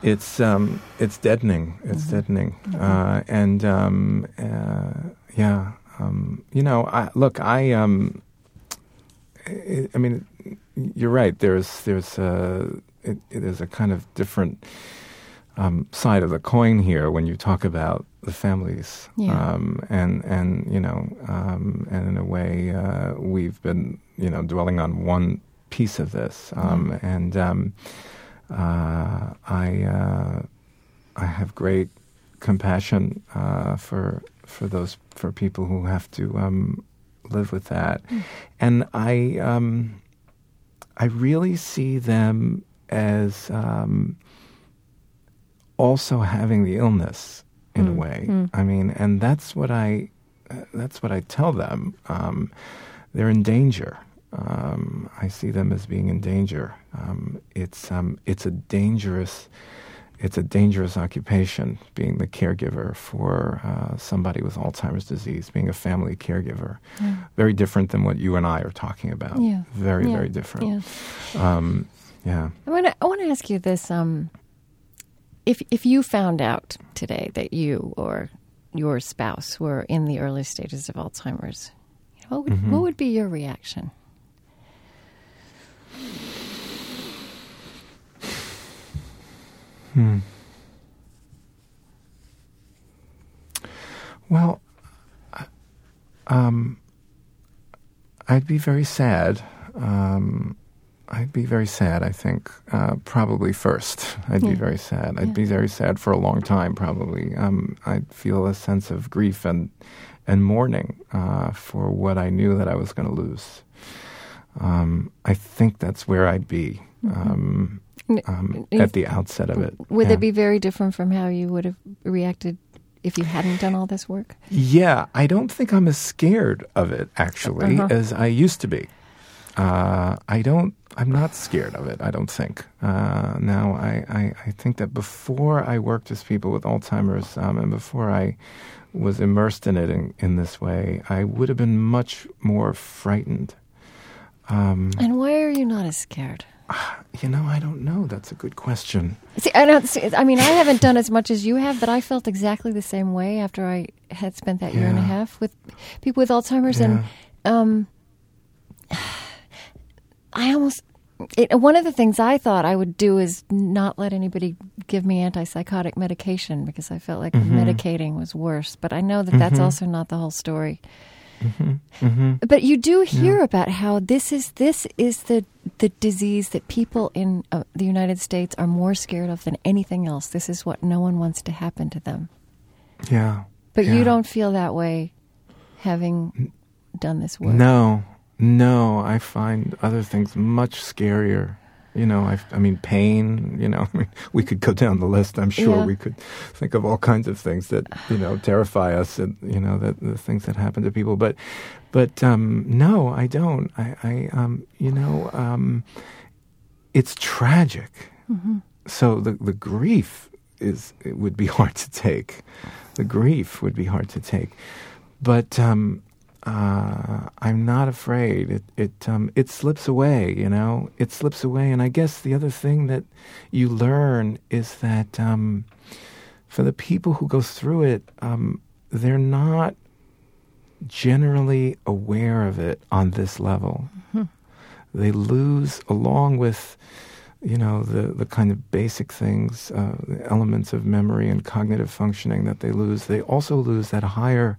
S2: it's um, it's deadening. It's
S1: Mm-hmm.
S2: deadening. Uh, and um, uh, yeah, um, you know, I, look, I, um, I, I mean, you're right. There's there's a it, it is a kind of different um, side of the coin here when you talk about the families,
S1: Yeah.
S2: um, and and you know, um, and in a way, uh, we've been you know dwelling on one piece of this, um, and um, uh, I uh, I have great compassion uh, for for those for people who have to um, live with that, and I um, I really see them as um, also having the illness in a way. I mean, and that's what I that's what I tell them. Um, they're in danger. Um, I see them as being in danger. Um, it's um, it's a dangerous it's a dangerous occupation being the caregiver for uh, somebody with Alzheimer's disease, being a family caregiver. Very different than what you and I are talking about.
S1: Yeah.
S2: Very
S1: Yeah.
S2: very different.
S1: Yeah.
S2: Um, yeah.
S1: I want to. I want to ask you this: um, if if you found out today that you or your spouse were in the early stages of Alzheimer's, what would,
S2: Mm-hmm.
S1: what would be your reaction?
S2: Well, I- um, I'd be very sad. Um, I'd be very sad. I think uh, probably first. I'd
S1: Yeah.
S2: be very sad. I'd
S1: Yeah.
S2: be very sad for a long time. Probably. Um, I'd feel a sense of grief and and mourning uh, for what I knew that I was going to lose. Um, I think that's where I'd be um,
S1: N-
S2: um,
S1: you-
S2: at the outset of it.
S1: Would
S2: Yeah.
S1: it be very different from how you would have reacted if you hadn't done all this work?
S2: Yeah, I don't think I'm as scared of it actually
S1: Uh-huh.
S2: as I used to be. Uh, I don't. I'm not scared of it. I don't think. Uh, now, I, I, I think that before I worked with people with Alzheimer's, um, and before I was immersed in it in, in this way, I would have been much more frightened. Um,
S1: And why are you not as scared?
S2: you know, I don't know. That's a good question.
S1: See, I don't. See, I mean, I haven't done as much as you have, but I felt exactly the same way after I had spent that year and a half with people with Alzheimer's, and um, I almost. It, one of the things I thought I would do is not let anybody give me antipsychotic medication because I felt like
S2: Mm-hmm.
S1: medicating was worse. But I know that that's also not the whole story.
S2: Mm-hmm.
S1: But you do hear about how this is this is the the disease that people in uh, the United States are more scared of than anything else. This is what no one wants to happen to them.
S2: Yeah.
S1: But you don't feel that way, having done this work.
S2: No, no, I find other things much scarier. You know, I, I mean, pain. You know, I mean, we could go down the list. I'm sure
S1: Yeah.
S2: we could think of all kinds of things that you know terrify us, and you know that the things that happen to people. But, but um, no, I don't. I, I um, you know, um, it's tragic. So the the grief is it would be hard to take. The grief would be hard to take, but um, uh, I'm not afraid. It it um, it slips away. You know, it slips away. And I guess the other thing that you learn is that um, for the people who go through it, um, they're not generally aware of it on this level. They lose along with you know the the kind of basic things, uh, the elements of memory and cognitive functioning that they lose. They also lose that higher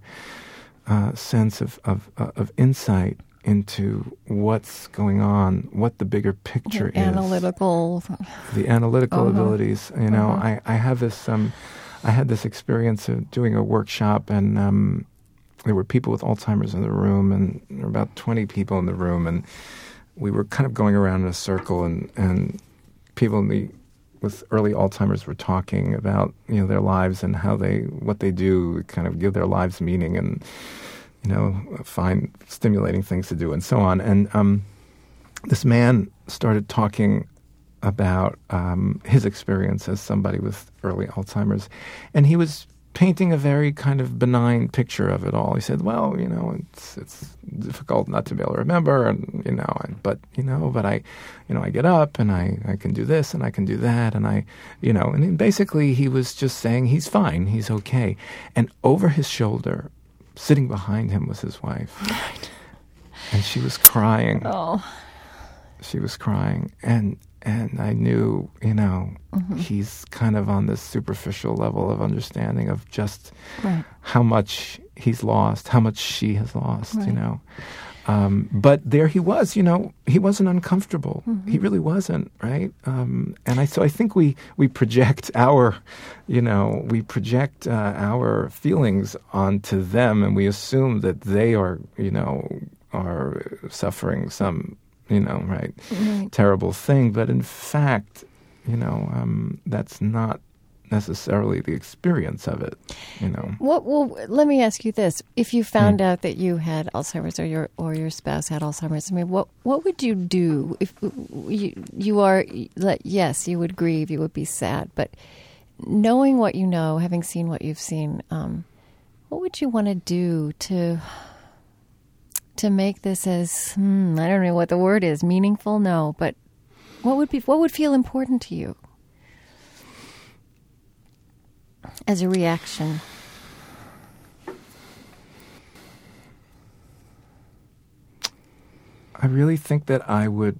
S2: uh, sense of of, uh, of insight into what's going on, what the bigger picture is,
S1: analytical.
S2: the analytical
S1: Uh-huh.
S2: abilities. You know,
S1: Uh-huh.
S2: I I have this um, I had this experience of doing a workshop and. Um, there were people with Alzheimer's in the room, and there were about 20 people in the room, and we were kind of going around in a circle, and, and people in the, with early Alzheimer's were talking about you know their lives and how they what they do, kind of give their lives meaning, and you know find stimulating things to do, and so on. And um, this man started talking about um, his experience as somebody with early Alzheimer's, and he was painting a very kind of benign picture of it all. He said, "Well, you know, it's it's difficult not to be able to remember, and you know, and, but you know, but I, you know, I get up and I I can do this and I can do that, and I, you know, and basically he was just saying he's fine, he's okay, and over his shoulder, sitting behind him was his wife, and she was crying.
S1: Oh,
S2: she was crying and and I knew, you know, he's kind of on this superficial level of understanding of just
S1: right.
S2: how much he's lost, how much she has lost, you know. Um, but there he was, you know, he wasn't uncomfortable. He really wasn't, right? Um, and I so I think we we project our, you know, we project uh, our feelings onto them, and we assume that they are, you know, are suffering some, you know, right,
S1: Right.
S2: terrible thing. But in fact, you know, um, that's not necessarily the experience of it, you know.
S1: What? Well, let me ask you this: If you found out that you had Alzheimer's, or your or your spouse had Alzheimer's, I mean, what what would you do if you you are? Yes, you would grieve, you would be sad, but knowing what you know, having seen what you've seen, um, what would you want to do to to make this as hmm, I don't know what the word is meaningful? No, but what would be what would feel important to you as a reaction?
S2: I really think that I would,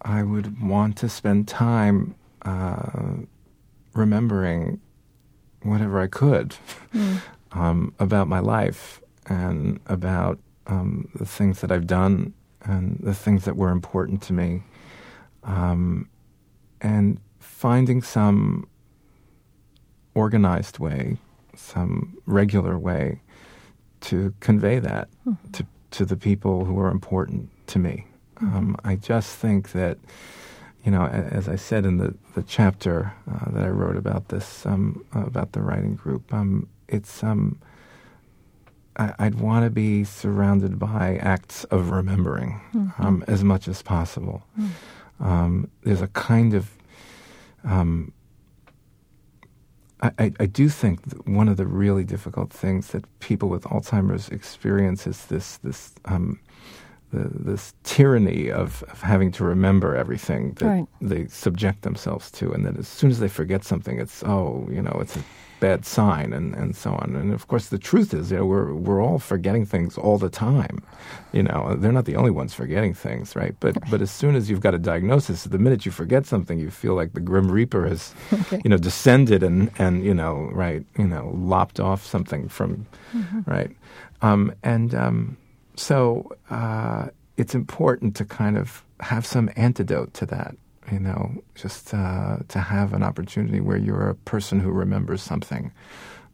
S2: I would want to spend time uh, remembering whatever I could um, about my life and about um, the things that I've done and the things that were important to me. um, and finding some organized way, some regular way to convey that mm-hmm. to, to the people who are important to me. Mm-hmm. Um, I just think that, you know, as I said in the, the chapter uh, that I wrote about this, um, about the writing group, um, it's, um, I, would want to be surrounded by acts of remembering mm-hmm. Um, as much as possible. Mm. Um, there's a kind of um, I, I, do think one of the really difficult things that people with Alzheimer's experience is this this um, the, this tyranny of, of having to remember everything that right. they subject themselves to, and that as soon as they forget something, it's oh, you know, it's a bad sign, and, and so on. And of course, the truth is, you know, we're we're all forgetting things all the time. You know, they're not the only ones forgetting things, right? But but as soon as you've got a diagnosis, the minute you forget something, you feel like the grim reaper has, okay. you know, descended and and you know, right, you know, lopped off something from, mm-hmm. right, um, and. Um, so uh, it's important to kind of have some antidote to that, you know, just uh, to have an opportunity where you're a person who remembers something,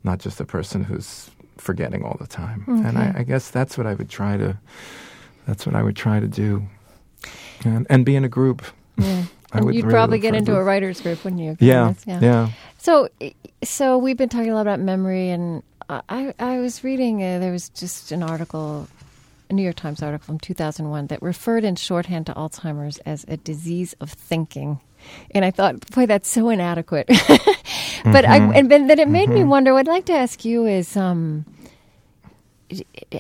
S2: not just a person who's forgetting all the time. Okay. And I, I, guess that's what I would try to. That's what I would try to do, and, and be in a group.
S1: Yeah. You'd really probably get into a writers group, wouldn't you?
S2: Yeah, yeah, yeah.
S1: So, so we've been talking a lot about memory, and I, I was reading. Uh, there was just an article a New York Times article from 2001 that referred in shorthand to Alzheimer's as a disease of thinking. And I thought, boy, that's so inadequate. but mm-hmm. I, and then it made mm-hmm. me wonder. What I'd like to ask you is, um,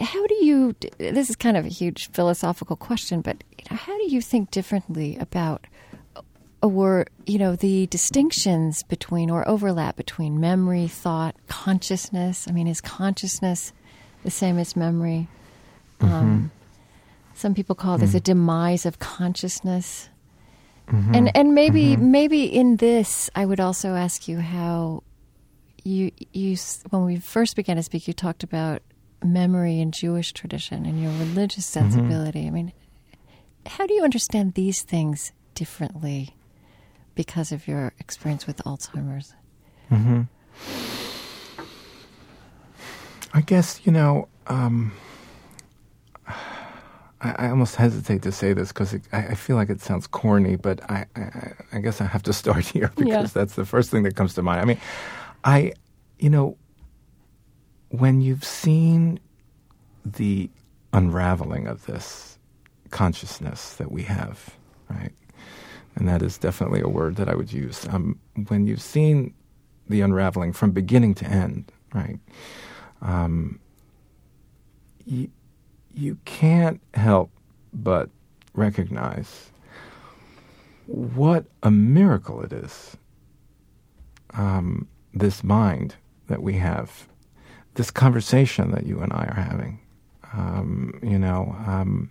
S1: how do you? This is kind of a huge philosophical question, but you know, how do you think differently about, or you know, the distinctions between or overlap between memory, thought, consciousness? I mean, is consciousness the same as memory? Mm-hmm. Um, some people call this mm-hmm. a demise of consciousness. Mm-hmm. And and maybe mm-hmm. maybe in this, I would also ask you how you you when we first began to speak, you talked about memory and Jewish tradition and your religious mm-hmm. sensibility. I mean, how do you understand these things differently because of your experience with Alzheimer's?
S2: Mm-hmm. I guess you know. Um, I, I, almost hesitate to say this because I, I, feel like it sounds corny, but I, I, I guess I have to start here because yeah. that's the first thing that comes to mind. I mean, I, you know, when you've seen the unraveling of this consciousness that we have, right? And that is definitely a word that I would use. Um, when you've seen the unraveling from beginning to end, right? Um, you, you can't help but recognize what a miracle it is. Um, this mind that we have, this conversation that you and I are having. Um, you know, um,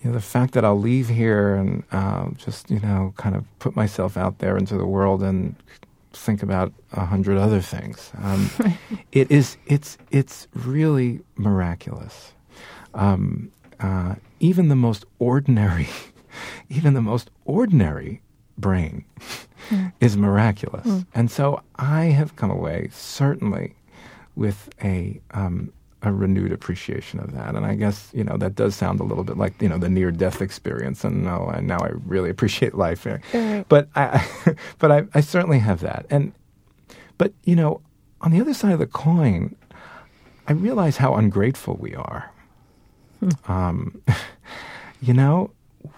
S2: you know, the fact that I'll leave here and uh, just you know kind of put myself out there into the world and think about a hundred other things. Um, it is it's it's really miraculous um, uh, even the most ordinary, even the most ordinary brain mm. is miraculous. Mm. And so I have come away certainly with a um, a renewed appreciation of that. And I guess you know that does sound a little bit like you know the near death experience. And no, and now I really appreciate life. Right. But I, but I, I certainly have that. And but you know, on the other side of the coin, I realize how ungrateful we are Hmm. Um, you know,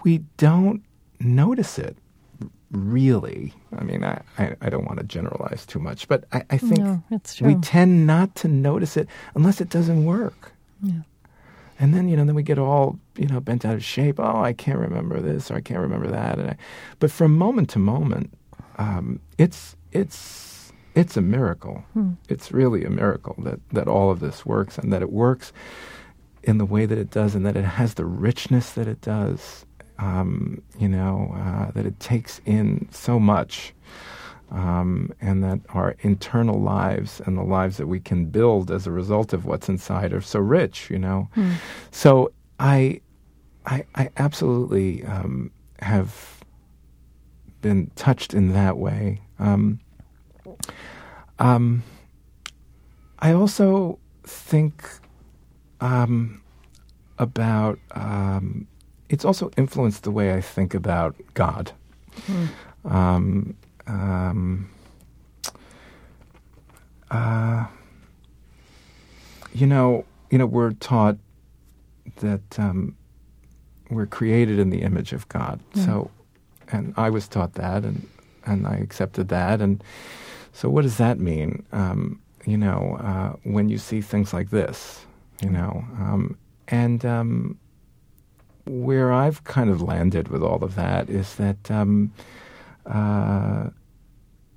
S2: we don't notice it really. I mean, I, I, I, don't want to generalize too much, but I, I think
S1: no,
S2: we tend not to notice it unless it doesn't work.
S1: Yeah.
S2: And then, you know, then we get all, you know, bent out of shape. Oh, I can't remember this or I can't remember that. And I, but from moment to moment, um, it's, it's, it's a miracle. Hmm. It's really a miracle that, that all of this works and that it works in the way that it does and that it has the richness that it does, um, you know, uh, that it takes in so much. Um, and that our internal lives and the lives that we can build as a result of what's inside are so rich, you know. Mm. So I, I, I absolutely um, have been touched in that way. Um, um, I also think um, about um, it's also influenced the way I think about God. Mm. Um, uh, you know, you know, we're taught that um, we're created in the image of God. Mm. So, and I was taught that, and and I accepted that. And so, what does that mean? Um, you know, uh, when you see things like this, you know, um, and um, where I've kind of landed with all of that is that um, uh,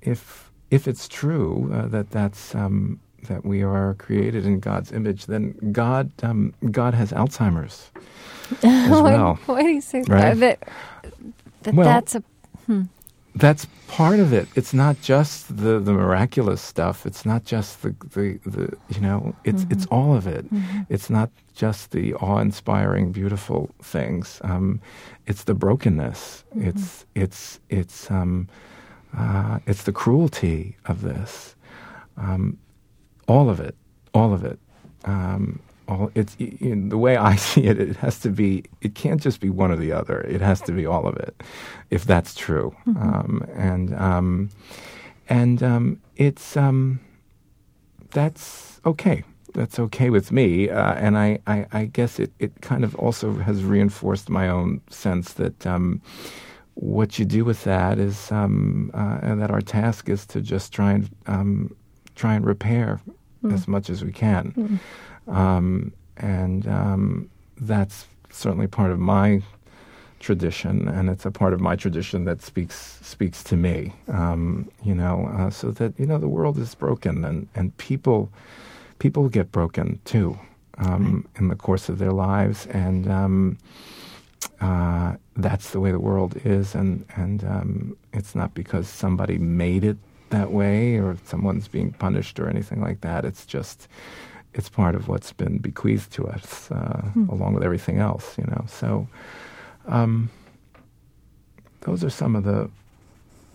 S2: if if it's true uh, that that's um, that we are created in God's image, then God um, God has Alzheimer's as well.
S1: why, why, do you say right? that? That, that well, that's a hmm.
S2: That's part of it. It's not just the, the miraculous stuff. It's not just the, the, the you know, it's mm-hmm. it's all of it. Mm-hmm. It's not just the awe inspiring, beautiful things. Um, it's the brokenness. Mm-hmm. It's it's it's um, uh, it's the cruelty of this. Um, all of it, all of it. Um, all it's in the way I see it. It has to be. It can't just be one or the other. It has to be all of it, if that's true. Mm-hmm. Um, and um, and um, it's um, that's okay. That's okay with me. Uh, and I, I, I, guess it, it kind of also has reinforced my own sense that um, what you do with that is uh, and that our task is to just try and try and repair mm. as much as we can. Mm. Um, and um, that's certainly part of my tradition, and it's a part of my tradition that speaks speaks to me. Um, you know, uh, so that you know the world is broken, and and people people get broken too um, right. in the course of their lives, and um, uh, that's the way the world is, and and um, it's not because somebody made it that way or someone's being punished or anything like that. It's just it's part of what's been bequeathed to us, uh, mm. along with everything else, you know. So, um, those are some of the,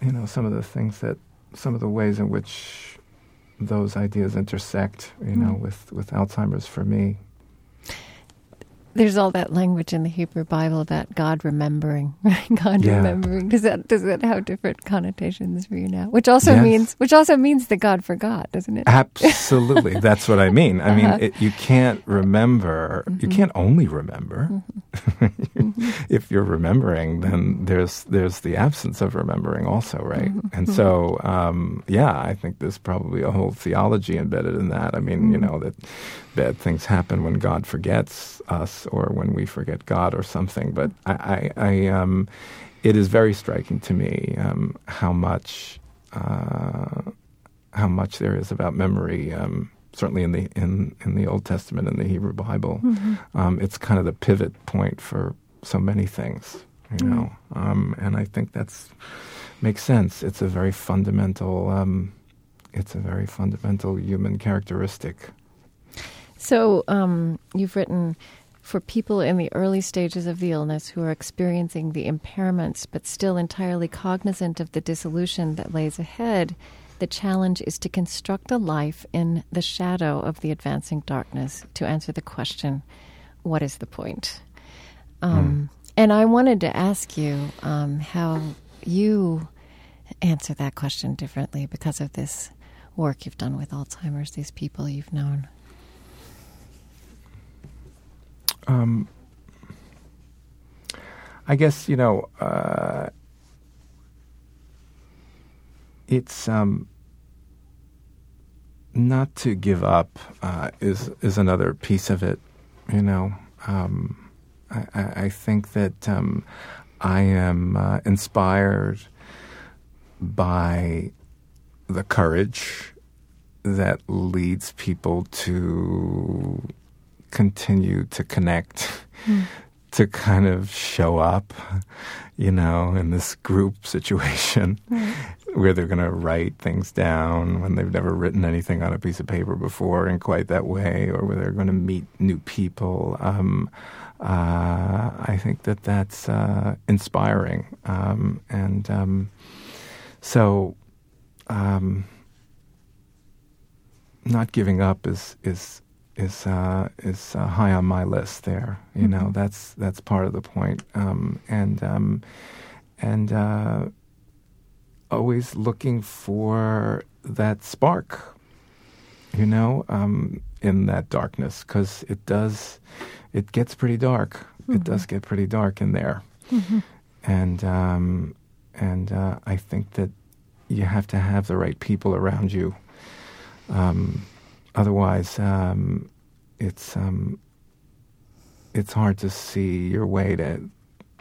S2: you know, some of the things that, some of the ways in which those ideas intersect, you mm. know, hmm. with with Alzheimer's for me
S1: there's all that language in the Hebrew Bible about God remembering, right? God yeah. remembering. Does that does that have different connotations for you now? Which also yes. means which also means that God forgot, doesn't it?
S2: Absolutely, that's what I mean. I uh-huh. mean, it, you can't remember. Mm-hmm. You can't only remember. Mm-hmm. if you're remembering, then there's there's the absence of remembering also, right? Mm-hmm. And so, um, yeah, I think there's probably a whole theology embedded in that. I mean, you mm-hmm. know that bad things happen when God forgets us or when we forget God or something. But I, I, I um, it is very striking to me um, how much uh, how much there is about memory. Um, certainly in the in, in the Old Testament and the Hebrew Bible, mm-hmm. Um, it's kind of the pivot point for so many things, you mm-hmm. know. Um, and I think that's makes sense. It's a very fundamental. Um, it's a very fundamental human characteristic.
S1: So um, you've written for people in the early stages of the illness who are experiencing the impairments but still entirely cognizant of the dissolution that lays ahead. The challenge is to construct a life in the shadow of the advancing darkness to answer the question, what is the point? Um, mm. And I wanted to ask you um, how you answer that question differently because of this work you've done with Alzheimer's, these people you've known. Um,
S2: I guess you know uh, it's um, not to give up uh, is is another piece of it. You know, um, I, I, think that um, I am uh, inspired by the courage that leads people to continue to connect, mm. to kind of show up, you know, in this group situation mm. where they're going to write things down when they've never written anything on a piece of paper before in quite that way, or where they're going to meet new people. Um, uh, I think that that's uh, inspiring, um, and um, so, um, not giving up is is is uh, is uh, high on my list. There, you
S1: Mm-hmm.
S2: know, that's that's part of the point. Um, and um, and uh, always looking for that spark, you know, um, in that darkness, because it does, it gets pretty dark. It does get pretty dark in there, and um, and uh, I think that you have to have the right people around you. Um, otherwise, um, it's um, it's hard to see your way to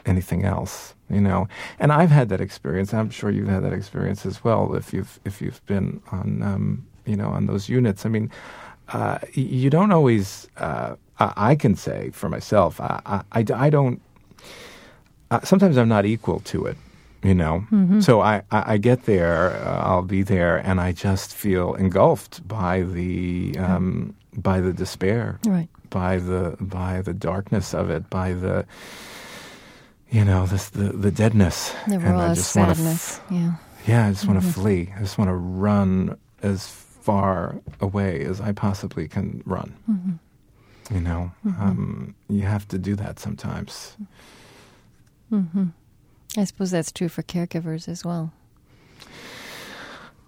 S2: anything else, you know. And I've had that experience. I'm sure you've had that experience as well. If you've if you've been on um, you know on those units, I mean, uh, you don't always. Uh, I, I can say for myself, I I, I, don't. Uh, sometimes I'm not equal to it, you know. So I, I, I get there, uh, I'll be there, and I just feel engulfed by the um, by the despair
S1: Right.
S2: by the by the darkness of it, by the you know this the the deadness,
S1: The
S2: and I just want to
S1: sadness. yeah.
S2: yeah, I just want to mm-hmm. flee. I just want to run as far away as I possibly can run. Mm-hmm. You know, mm-hmm. um, you have to do that sometimes.
S1: I suppose that's true for caregivers as well.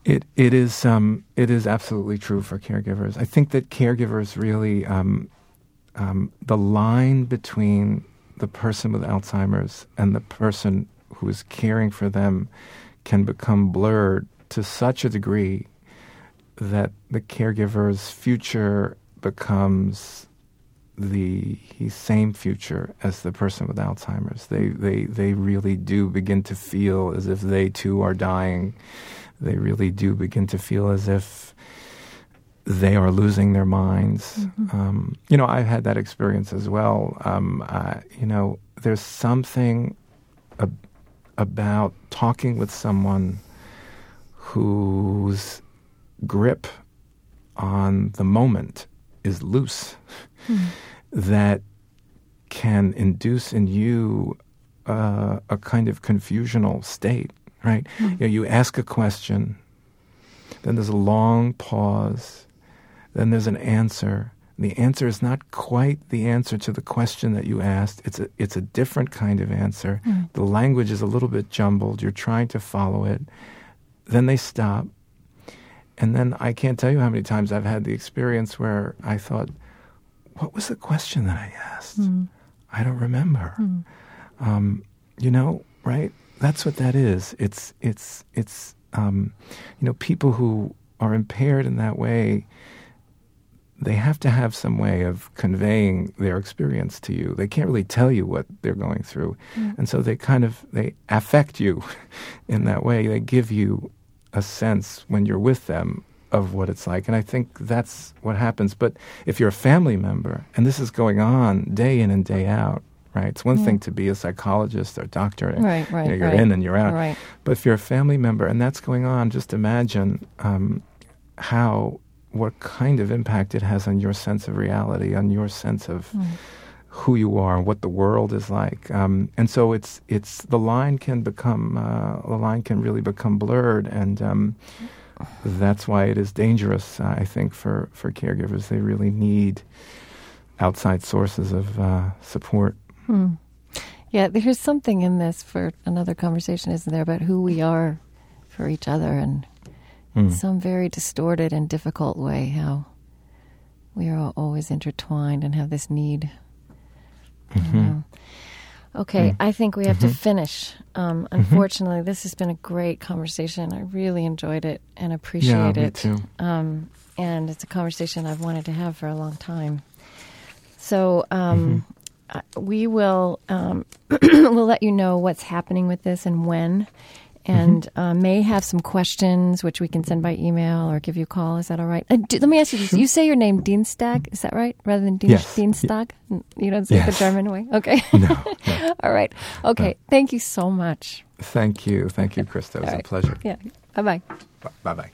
S2: It it is um, it is absolutely true for caregivers. I think that caregivers really um, um, the line between the person with Alzheimer's and the person who is caring for them can become blurred to such a degree that the caregiver's future becomes the same future as the person with Alzheimer's. They, they, they really do begin to feel as if they too are dying. They really do begin to feel as if they are losing their minds. Um, you know, I've had that experience as well. Um, uh, you know, there's something ab- about talking with someone whose grip on the moment is loose that can induce in you uh, a kind of confusional state, right? Hmm. You know, you ask a question, then there's a long pause, then there's an answer. The answer is not quite the answer to the question that you asked. It's a it's a different kind of answer. Hmm. The language is a little bit jumbled. You're trying to follow it. Then they stop. And then I can't tell you how many times I've had the experience where I thought, what was the question that I asked? Hmm. I don't remember. Um, you know, right? That's what that is. It's it's it's um, you know people who are impaired in that way. They have to have some way of conveying their experience to you. They can't really tell you what they're going through, and so they kind of they affect you in that way. They give you a sense when you're with them of what it's like. And I think that's what happens. But if you're a family member and this is going on day in and day out, right? It's one thing to be a psychologist or doctor.
S1: Right, right,
S2: you know, you're
S1: right.
S2: in and you're out.
S1: Right.
S2: But if you're a family member and that's going on, just imagine um, how, what kind of impact it has on your sense of reality, on your sense of who you are and what the world is like. Um, and so it's it's the line can become uh, the line can really become blurred, and um, that's why it is dangerous. Uh, I think for for caregivers, they really need outside sources of uh, support.
S1: Yeah, there's something in this for another conversation, isn't there, about who we are for each other and in some very distorted and difficult way, how we are all always intertwined and have this need. know. Okay, I think we have to finish. Um, unfortunately, this has been a great conversation. I really enjoyed it and appreciate
S2: yeah,
S1: it.
S2: too.
S1: Um, and it's a conversation I've wanted to have for a long time. So um, uh, we will um, we'll let you know what's happening with this and when, and uh, may have some questions which we can send by email or give you a call. Is that all right? Uh, do, let me ask you this: You say your name Dienstag, is that right? Rather than Dien-
S2: Yes.
S1: Dienstag, you don't say it the German way. Okay.
S2: No,
S1: all right. Okay. Thank you so much.
S2: thank you, thank you, Krista. It was
S1: All
S2: a pleasure.
S1: Yeah. Bye bye.
S2: Bye bye.